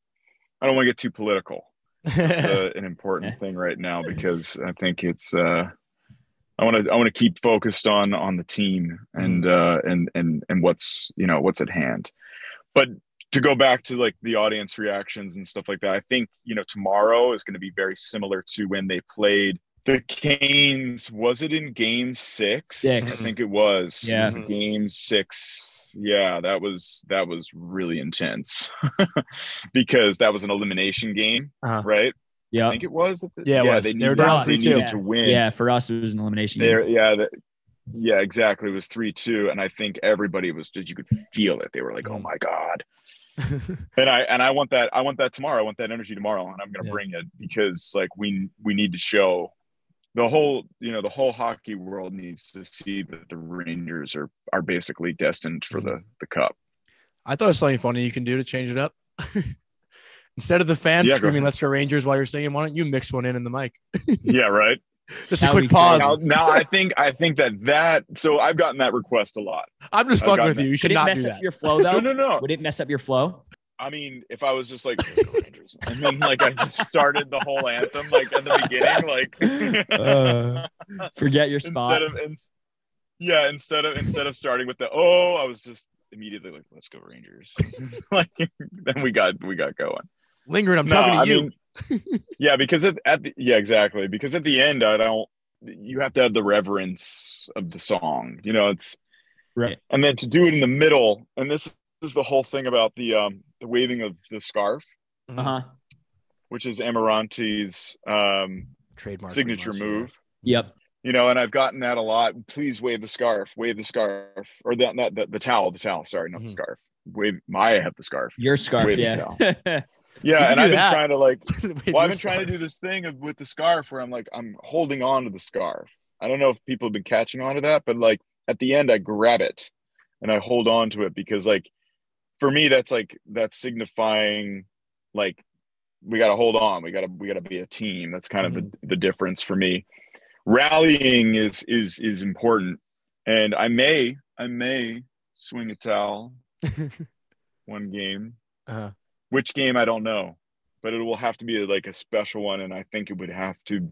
I don't want to get too political. It's uh, an important thing right now because I think it's. Uh, I want to I want to keep focused on on the team and uh, and and and what's you know what's at hand. But to go back to like the audience reactions and stuff like that, I think you know tomorrow is going to be very similar to when they played the Canes. Was it in Game Six? Six. I think it was. It Yeah. was Game Six. Yeah, that was that was really intense because that was an elimination game, Uh-huh. right? I think it was. Yeah, it was. They They were needed, down they 3-2. needed Yeah. to win. Yeah. For us, it was an elimination. There, game. yeah, that, yeah, exactly. It was three two, and I think everybody was just you could feel it. They were like. "Oh my god!" And I and I want that. I want that tomorrow. I want that energy tomorrow, and I'm gonna Yeah. bring it because like we we need to show the whole you know the whole hockey world needs to see that the Rangers are are basically destined for mm-hmm. the the cup. I thought of something funny you can do to change it up. Instead of the fans Yeah, screaming "Let's go Rangers" while you're singing, why don't you mix one in in the mic? yeah, right. Just a That quick would be pause. Now, now I think I think that that so I've gotten that request a lot. I'm just I've fucking gotten with you. You should Could it not mess do up that. your flow though? No, no, no. Would it mess up your flow? I mean, if I was just like, Rangers, and then like I just started the whole anthem like at the beginning, like Uh, Forget your spot. instead of ins- yeah, instead of instead of starting with the oh, I was just immediately like, let's go Rangers. like then we got we got going. Lingering, I'm No, talking to I you. mean, yeah, because at, at the, yeah, exactly. Because at the end, I don't. You have to have the reverence of the song. You know, it's Right. and then to do it in the middle, and this is the whole thing about the um the waving of the scarf, Uh huh. which is Amarante's um Trademark signature move. Yep. You know, and I've gotten that a lot. Please wave the scarf, wave the scarf, or that that the, the towel, the towel. Sorry, not the Mhm. scarf. Wave. I have the scarf. Your scarf. Wave the Yeah. Yeah, and I've been that. trying to like. Well, I've been trying to do this thing of, with the scarf where I'm like, I'm holding on to the scarf. I don't know if people have been catching on to that, but like at the end, I grab it and I hold on to it because, like, for me, that's like that's signifying like we got to hold on. We got to we got to be a team. That's kind of the, the difference for me. Rallying is is is important, and I may I may swing a towel one game Uh-huh. Which game I don't know, but it will have to be like a special one, and I think it would have to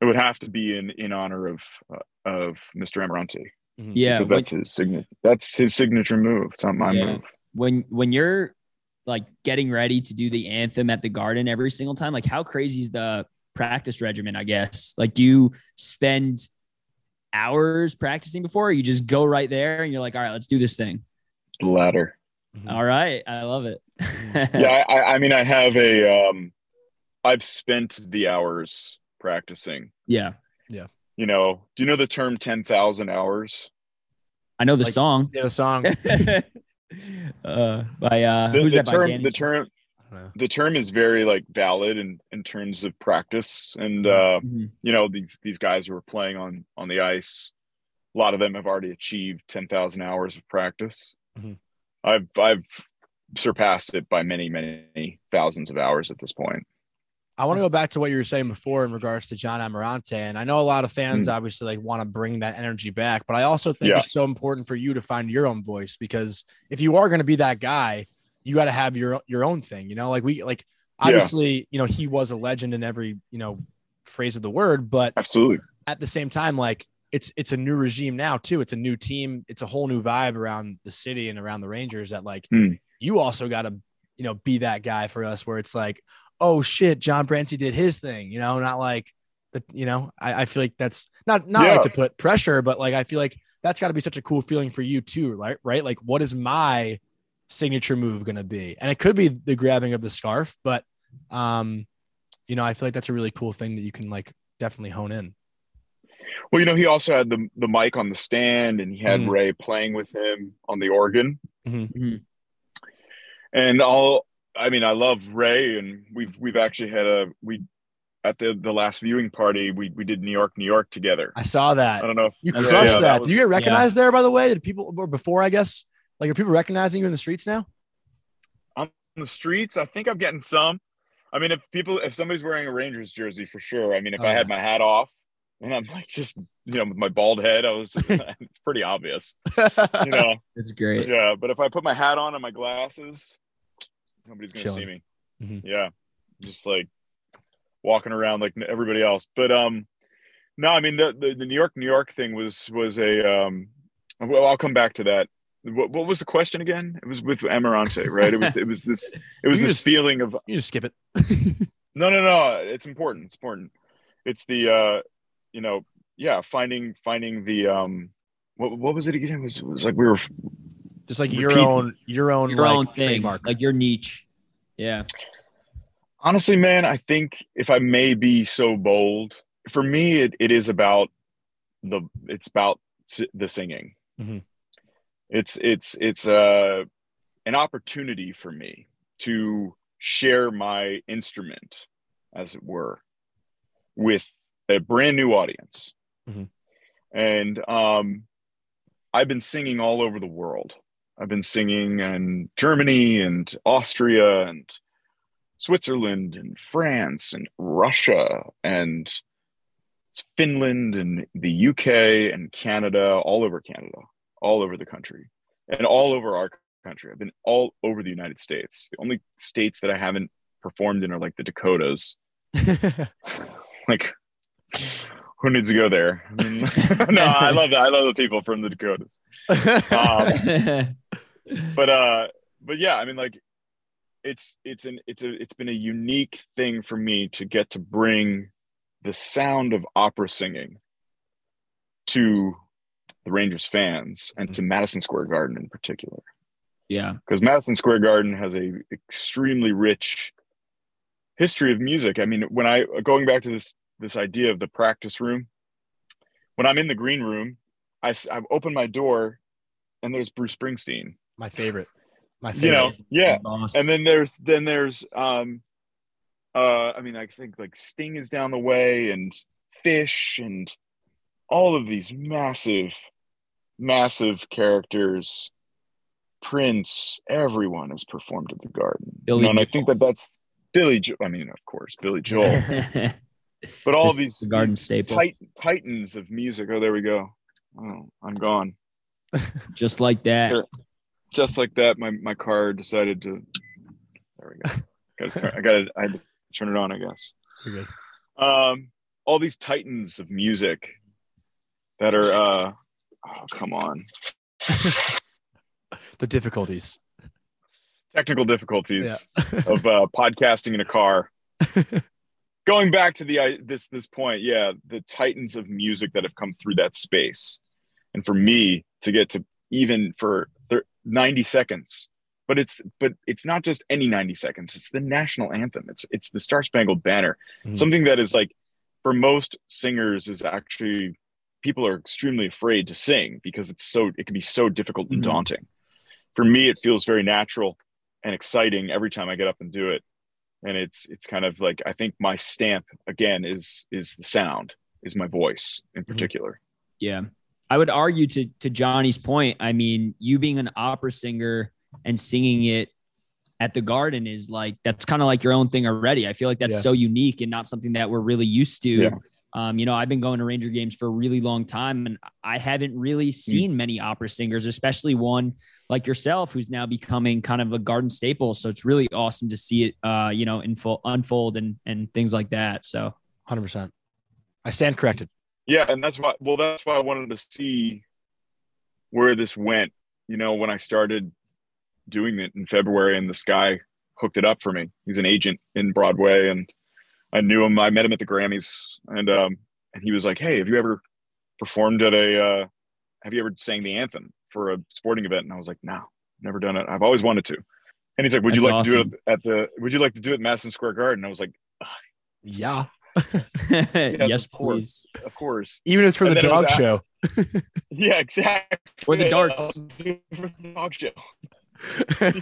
it would have to be in in honor of uh, of Mr. Amarante yeah. because when- that's his signature that's his signature move. It's not my Yeah. move. when when you're like getting ready to do the anthem at the garden every single time like how crazy is the practice regimen, I guess? Like, do you spend hours practicing before, or you just go right there and you're like, all right, let's do this thing? The latter. Mhm. All right. I love it. Yeah, I, I mean, I have a. Um, I've spent the hours practicing. yeah. Yeah. You know, do you know the term ten thousand hours? I know the Like- song. Yeah, the song. uh, by uh, The, who's the that by? term, Danny? the term, I don't know. the term is very like valid in in terms of practice, and uh, Mhm. you know these these guys who are playing on on the ice, a lot of them have already achieved ten thousand hours of practice. Mhm. I've I've surpassed it by many many thousands of hours at this point. I want to go back to what you were saying before in regards to John Amarante. And I know a lot of fans obviously like want to bring that energy back, but I also think Yeah. it's so important for you to find your own voice because if you are going to be that guy, you got to have your your own thing, you know, like we like obviously, you know, he was a legend in every, you know, phrase of the word, but Absolutely. at the same time, like it's it's a new regime now too. It's a new team. It's a whole new vibe around the city and around the Rangers. That like Hmm. You also got to you know be that guy for us where it's like, oh shit, John Brancy did his thing. You know, not like the you know. I, I feel like that's not not Yeah. like to put pressure, but like I feel like that's got to be such a cool feeling for you too, right? Right? Like what is my signature move going to be? And it could be the grabbing of the scarf, but um, you know, I feel like that's a really cool thing that you can like definitely hone in. Well, you know, he also had the the mic on the stand, and he had Mhm. Ray playing with him on the organ. Mhm. And all, I mean, I love Ray, and we've we've actually had a we at the the last viewing party we we did New York, New York together. I saw that. I don't know. If, You crushed yeah, that. was- Did you get recognized there, by the way? Did people or before? I guess like are people recognizing you in the streets now? on the streets. I think I'm getting some. I mean, if people, if somebody's wearing a Rangers jersey, for sure. I mean, if Oh, I yeah. had my hat off and I'm like just, you know, with my bald head, I was, it's pretty obvious, you know. It's great. yeah, but if I put my hat on and my glasses, nobody's gonna see Chilling. me. Mhm. Yeah, just like walking around like everybody else. But um, no, I mean the, the the New York New York thing was was a um. Well, I'll come back to that. What, what was the question again? It was with Amarante, right? It was it was this it was You this just- feeling of You just skip it. no no no. It's important. It's important. It's the uh, you know, yeah, finding finding the um. What, what was it again? It was, it was like we were just like your own your own Your like, own thing, trademark. like your niche. Yeah. honestly man i think if i may be so bold for me it, it is about the it's about the singing Mhm. it's it's it's uh an opportunity for me to share my instrument as it were with a brand new audience Mhm. and um i've been singing all over the world i've been singing in germany and austria and Switzerland and France and Russia and Finland and the UK and Canada, all over Canada, all over the country, and all over our country. I've been all over the United States. The only states that I haven't performed in are like the Dakotas. Like, who needs to go there? I mean, no, I love that. I love the people from the Dakotas. Um, but uh but yeah i mean like it's it's an it's a it's been a unique thing for me to get to bring the sound of opera singing to the rangers fans and to madison square garden in particular yeah. because madison square garden has a extremely rich history of music i mean when i going back to this this idea of the practice room. When i'm in the green room I've opened my door and there's bruce springsteen. My favorite. My favorite. you know yeah. And then there's then there's um uh i mean i think like sting is down the way and Phish and all of these massive massive characters. Prince everyone has performed at the garden. Billy and i think that that's billy jo- i mean of course billy joel but all these, the garden these staple. tit- titans of music. Oh there we go. Oh i'm gone. Just like that. Just like that my my car decided to there we go. Gotta turn, i gotta i had to turn it on i guess. Um all these titans of music that are uh oh come on. The difficulties. technical difficulties Yeah. of uh podcasting in a car going back to the uh, this this point, yeah, the titans of music that have come through that space, and for me to get to even for 90 seconds but it's but it's not just any 90 seconds it's the national anthem. It's it's the star spangled banner. Mm-hmm. something that is like for most singers is actually people are extremely afraid to sing because it's so it can be so difficult and mm-hmm. daunting. For me it feels very natural and exciting every time i get up and do it and it's it's kind of like i think my stamp again is is the sound is my voice in mm-hmm. particular yeah I would argue to to Johnny's point. I mean, you being an opera singer and singing it at the Garden is like that's kind of like your own thing already. I feel like that's yeah. so unique and not something that we're really used to. Yeah. Um, you know, I've been going to Ranger games for a really long time, and I haven't really hmm. seen many opera singers, especially one like yourself, who's now becoming kind of a Garden staple. So it's really awesome to see it, uh, you know, in full unfold and and things like that. So, hundred percent, I stand corrected yeah and that's why well that's why i wanted to see where this went you know when i started doing it in february and this guy hooked it up for me he's an agent in broadway and i knew him i met him at the grammys and um and he was like hey have you ever performed at a uh have you ever sang the anthem for a sporting event and i was like no never done it i've always wanted to and he's like would That's you like awesome. to do it at the would you like to do it at madison square garden i was like yeah yes, yes of course, please. of course. Even if it's for and the dog show. yeah, exactly. Or the darts. For the dog show.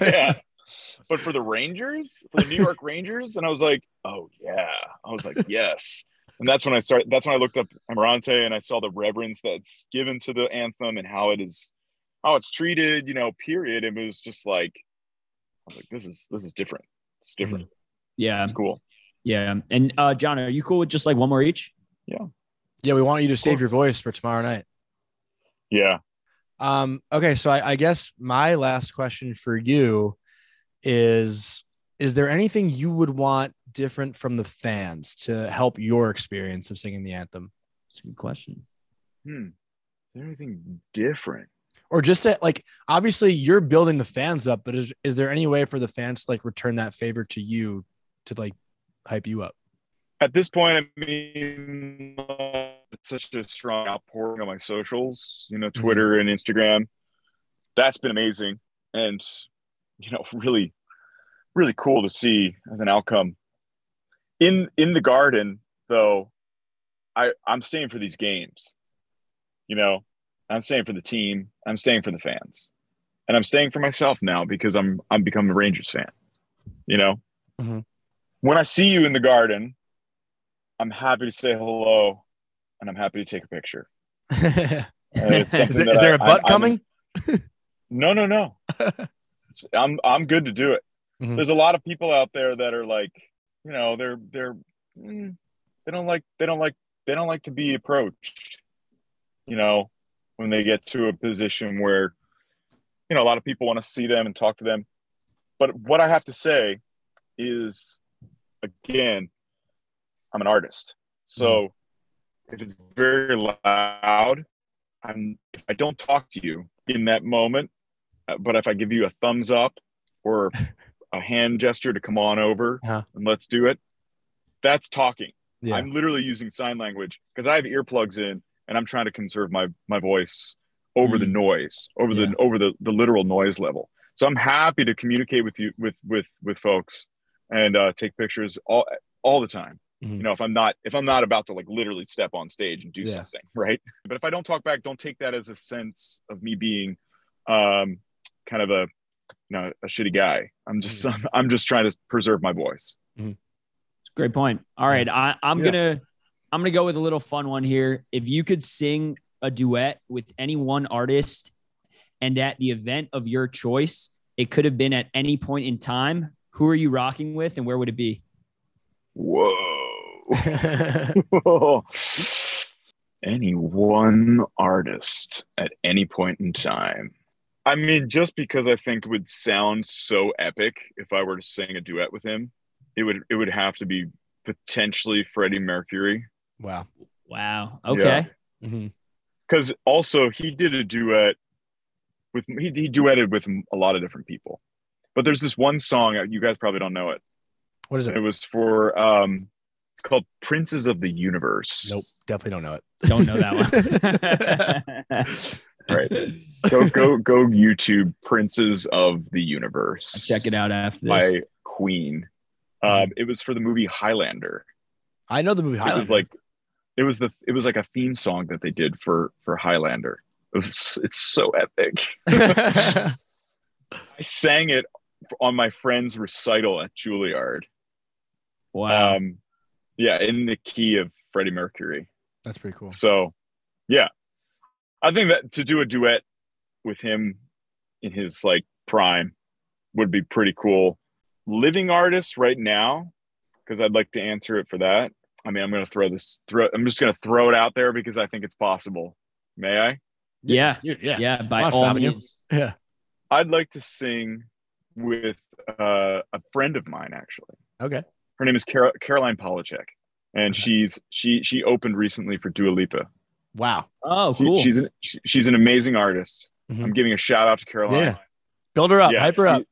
yeah. But for the Rangers, for the New York Rangers, and I was like, oh yeah. I was like, yes. And that's when I started. That's when I looked up Amarante and I saw the reverence that's given to the anthem and how it is, how it's treated. You know, period. It was just like, I was like, this is this is different. It's different. Yeah, it's cool. Yeah. And uh, John, are you cool with just like one more each? Yeah. Yeah, we want you to save your voice for tomorrow night. Yeah. Um, okay, so I, I guess my last question for you is is there anything you would want different from the fans to help your experience of singing the anthem? It's a good question. Hmm. Is there anything different? Or just to, like obviously you're building the fans up, but is is there any way for the fans to like return that favor to you to like hype you up? At this point, I mean, it's such a strong outpouring on my socials, you know, mm-hmm. Twitter mm-hmm. and Instagram. That's been amazing. And, you know, really, really cool to see as an outcome. In in the garden, though, I, I'm staying for these games. You know, I'm staying for the team. I'm staying for the fans. And I'm staying for myself now because I'm I'm becoming a Rangers fan. You know? Mm-hmm when I see you in the garden, I'm happy to say hello and I'm happy to take a picture. is, there, is there a butt I, coming? no, no, no. I'm I'm good to do it. Mm-hmm. There's a lot of people out there that are like, you know, they're they're mm, they don't like they don't like they don't like to be approached. You know, when they get to a position where you know a lot of people want to see them and talk to them. But what I have to say is again, I'm an artist. So mm-hmm. if it's very loud, I'm if I don't talk to you in that moment, but if I give you a thumbs up or a hand gesture to come on over uh-huh. and let's do it, that's talking. Yeah. I'm literally using sign language because I have earplugs in and I'm trying to conserve my my voice over mm. the noise, over yeah. the over the the literal noise level. So I'm happy to communicate with you with with with folks and uh, take pictures all all the time. Mm-hmm. You know, if I'm not if I'm not about to like literally step on stage and do yeah. something, right? But if I don't talk back, don't take that as a sense of me being um, kind of a you know a shitty guy. I'm just mm-hmm. I'm, I'm, just trying to preserve my voice. Mm-hmm. Great point. All right, I, I'm yeah. gonna I'm gonna go with a little fun one here. If you could sing a duet with any one artist, and at the event of your choice, it could have been at any point in time who are you rocking with and where would it be? Whoa. any one artist at any point in time. I mean, just because I think it would sound so epic if I were to sing a duet with him, it would it would have to be potentially Freddie Mercury. Wow. Wow. Okay. Because mm-hmm. also he did a duet with he, he duetted with a lot of different people. But there's this one song uh, you guys probably don't know it. What is it? It was for um, It's called Princes of the Universe. Nope, definitely don't know it. Don't know that one. Right. Go go go YouTube Princes of the Universe. Check it out after this. by Queen. Um, it was for the movie Highlander. I know the movie It was like it was the it was like a theme song that they did for for Highlander. It was it's so epic. I sang it on my friend's recital at Juilliard. Wow. Um, yeah, in the key of Freddie Mercury. That's pretty cool. So, yeah, I think that to do a duet with him in his like prime would be pretty cool. Living artist right now, because I'd like to answer it for that. I mean, I'm going to throw this. Throw. I'm just going to throw it out there because I think it's possible. May I? yeah. Yeah, yeah. Yeah. By I'm all stopping you. means. Yeah. I'd like to sing with uh, a friend of mine. Actually, Okay. her name is Carol- Caroline Polachek, and Okay. she's she she opened recently for Dua Lipa. Wow. Oh, She- cool. she's an she- she's an amazing artist. Mhm. I'm giving a shout out to Caroline. Yeah. Build her up. Yeah, hype her up.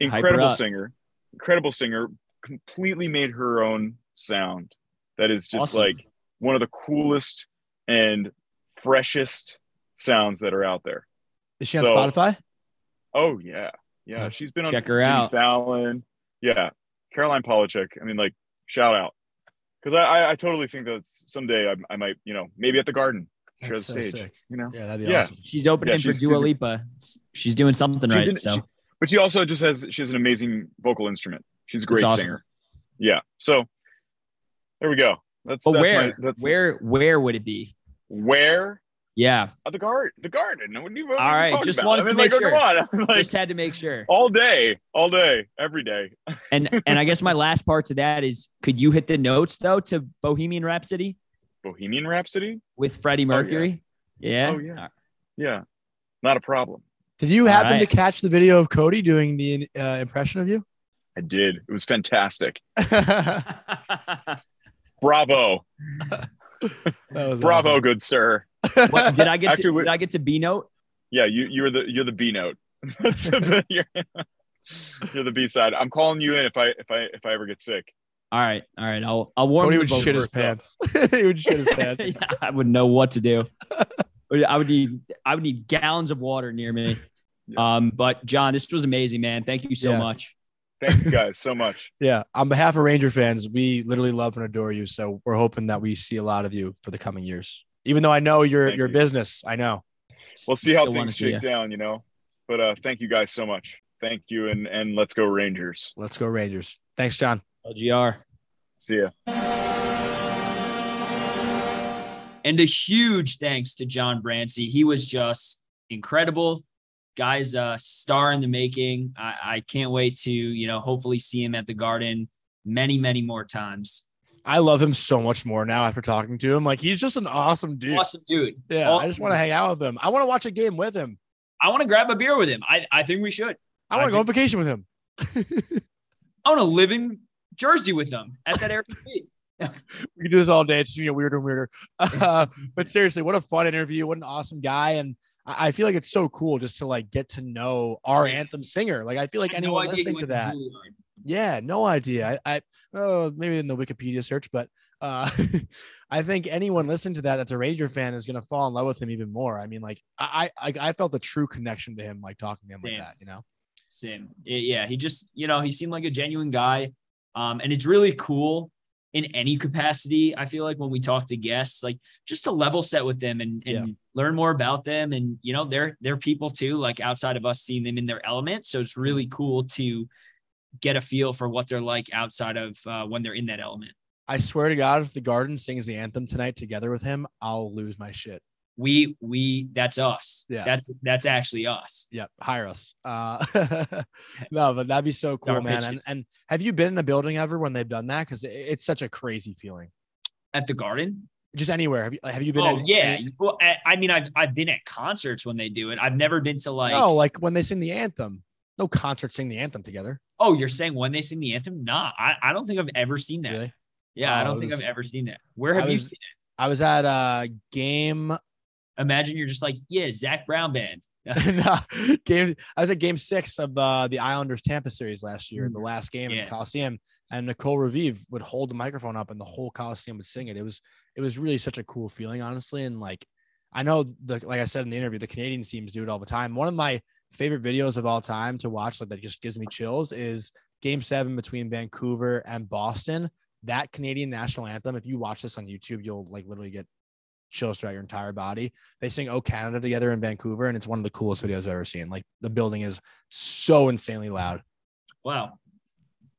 she- Hype her Incredible up. singer. Incredible singer. Completely made her own sound. That is just Awesome. like one of the coolest and freshest sounds that are out there. Is she on so- Spotify? Oh yeah, yeah. Yeah. She's been on Check her Jimmy out. Fallon. Yeah, Caroline Polachek. I mean, like shout out because I, I I totally think that someday I, I might you know maybe at the Garden share the so stage. sick. You know, Yeah, that'd be Yeah. awesome. She's opening Yeah, for she's- Dua she's Lipa. She's doing something She's right. in- so she- but she also just has she has an amazing vocal instrument. She's a great awesome. singer. Yeah. So there we go. That's but that's where my that's where where would it be? where Yeah. at the garden the garden. What do you, what All are you right, just about? wanted I mean, to make like, sure. Come on. like Just had to make sure. all day, all day, every day. And and I guess my last part to that is could you hit the notes though to Bohemian Rhapsody Bohemian Rhapsody. with Freddie Oh, yeah. Mercury? yeah. Oh, yeah. Yeah, not a problem. Did you happen right. to catch the video of Cody doing the uh, impression of you? I did. It was fantastic. that Bravo, was bravo, awesome. good sir. What, did I get Actually, to, we- did I get to B note? Yeah, you you're the you're the B note. You're, you're the B side. I'm calling you in if I if I if I ever get sick. All right. All right. I'll I'll warn Cody you would both shit his pants. he would shit his pants. yeah, I would know what to do. I would need I would need gallons of water near me. Yeah. Um, but John, this was amazing, man. Thank you so Yeah. much. Thank you guys so much. Yeah. On behalf of Ranger fans, we literally love and adore you. So we're hoping that we see a lot of you for the coming years. Even though I know your Thank your you. business, I know. We'll see how Still things shake ya. down, you know. But uh thank you guys so much. Thank you and and let's go Rangers. Let's go Rangers. Thanks, John. LGR. See ya. And a huge thanks to John Brancy. He was just incredible. Guy's a star in the making. I, I can't wait to, you know, hopefully see him at the garden many, many more times. I love him so much more now after talking to him. Like he's just an awesome dude. Awesome dude. Yeah, I just want to hang out with him. I want to watch a game with him. I want to grab a beer with him. I, I think we should. I want to go on vacation with him. I want to live in Jersey with them at that Airbnb. we can do this all day. It's you know weirder and weirder. Uh, but seriously, what a fun interview! What an awesome guy, and I, I feel like it's so cool just to like get to know our anthem singer. Like I feel like I had no anyone listening to that. Yeah, no idea. I, I oh, maybe in the Wikipedia search, but uh, I think anyone listening to that that's a Ranger fan is gonna fall in love with him even more. I mean, like I I, I felt a true connection to him, like talking to him like that. You know, Sim. Yeah, he just, you know, he seemed like a genuine guy. Um, and it's really cool in any capacity. I feel like when we talk to guests, like just to level set with them and, and Yeah. learn more about them. And, you know, they're they're people too, like outside of us seeing them in their element. So it's really cool to get a feel for what they're like outside of uh, when they're in that element. I swear to God, if the Garden sings the anthem tonight together with him, I'll lose my shit. We we that's us. Yeah. That's that's actually us. Yep, hire us. Uh, no, but that'd be so cool, man. And, and have you been in a building ever when they've done that? Because it's such a crazy feeling. At the garden. Just anywhere. Have you have you been? Oh at- yeah. any- Well, I, I mean, I've I've been at concerts when they do it. I've never been to like. no, like when they sing the anthem. No concert sing the anthem together. Oh, you're saying when they sing the anthem? Nah, I, I don't think I've ever seen that. Really? Yeah, I Oh, don't it think I've ever seen that. Where I have you seen it? I was at a game. Imagine you're just like, yeah, Zac Brown band. and, uh, game. I was at Game Six of uh, the Islanders Tampa series last year, the last game in the Coliseum, and Nicole Raviv would hold the microphone up, and the whole Coliseum would sing it. It was it was really such a cool feeling, honestly, and like I know the like I said in the interview, the Canadian teams do it all the time. One of my favorite videos of all time to watch, like that just gives me chills, is Game Seven between Vancouver and Boston. That Canadian national anthem. If you watch this on YouTube, you'll like literally get chills throughout your entire body. They sing "Oh Canada" together in Vancouver, and it's one of the coolest videos I've ever seen. Like the building is so insanely loud. Wow.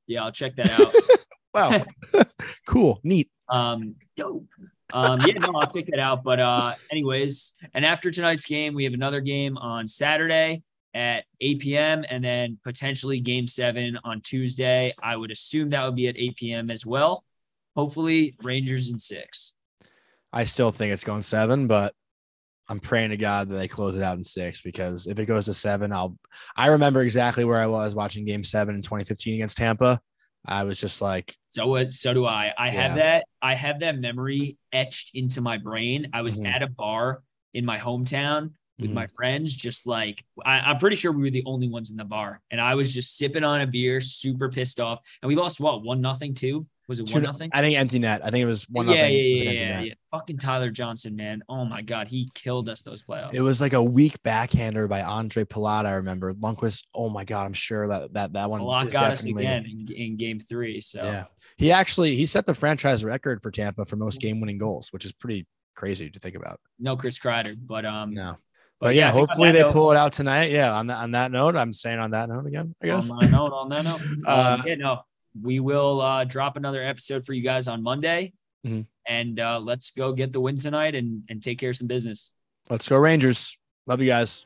Yeah, I'll check that out. Wow, cool, neat. Um, dope. Um, yeah, no, I'll check that out. But uh, anyways, and after tonight's game, we have another game on Saturday at 8 p.m. and then potentially game seven on Tuesday. I would assume that would be at 8 p.m. as well. Hopefully, Rangers in six. I still think it's going seven, but I'm praying to God that they close it out in six because if it goes to seven, I'll. I remember exactly where I was watching Game Seven in 2015 against Tampa. I was just like, So what? So do I. I have that. I have that memory etched into my brain. I was Mhm. at a bar in my hometown with Mhm. my friends, just like I, I'm pretty sure we were the only ones in the bar, and I was just sipping on a beer, super pissed off. And we lost what one nothing two? Was it one nothing? I think empty net. I think it was one. yeah, nothing yeah, yeah, yeah, yeah. Fucking Tyler Johnson, man. Oh my god, he killed us those playoffs. It was like a weak backhander by Ondrej Palat. I remember Lundqvist. Oh my god, I'm sure that that that one. lot got us again in, in game three. So Yeah, he actually he set the franchise record for Tampa for most game winning goals, which is pretty crazy to think about. no Chris Kreider, but um, No, but yeah, on hopefully they note- pull it out tonight. Yeah, on that on that note, I'm saying on that note again. I guess. On that note, on that note, Uh, um, yeah, no, we will uh, drop another episode for you guys on Monday, Mhm. and uh, let's go get the win tonight and and take care of some business. Let's go Rangers. Love you guys.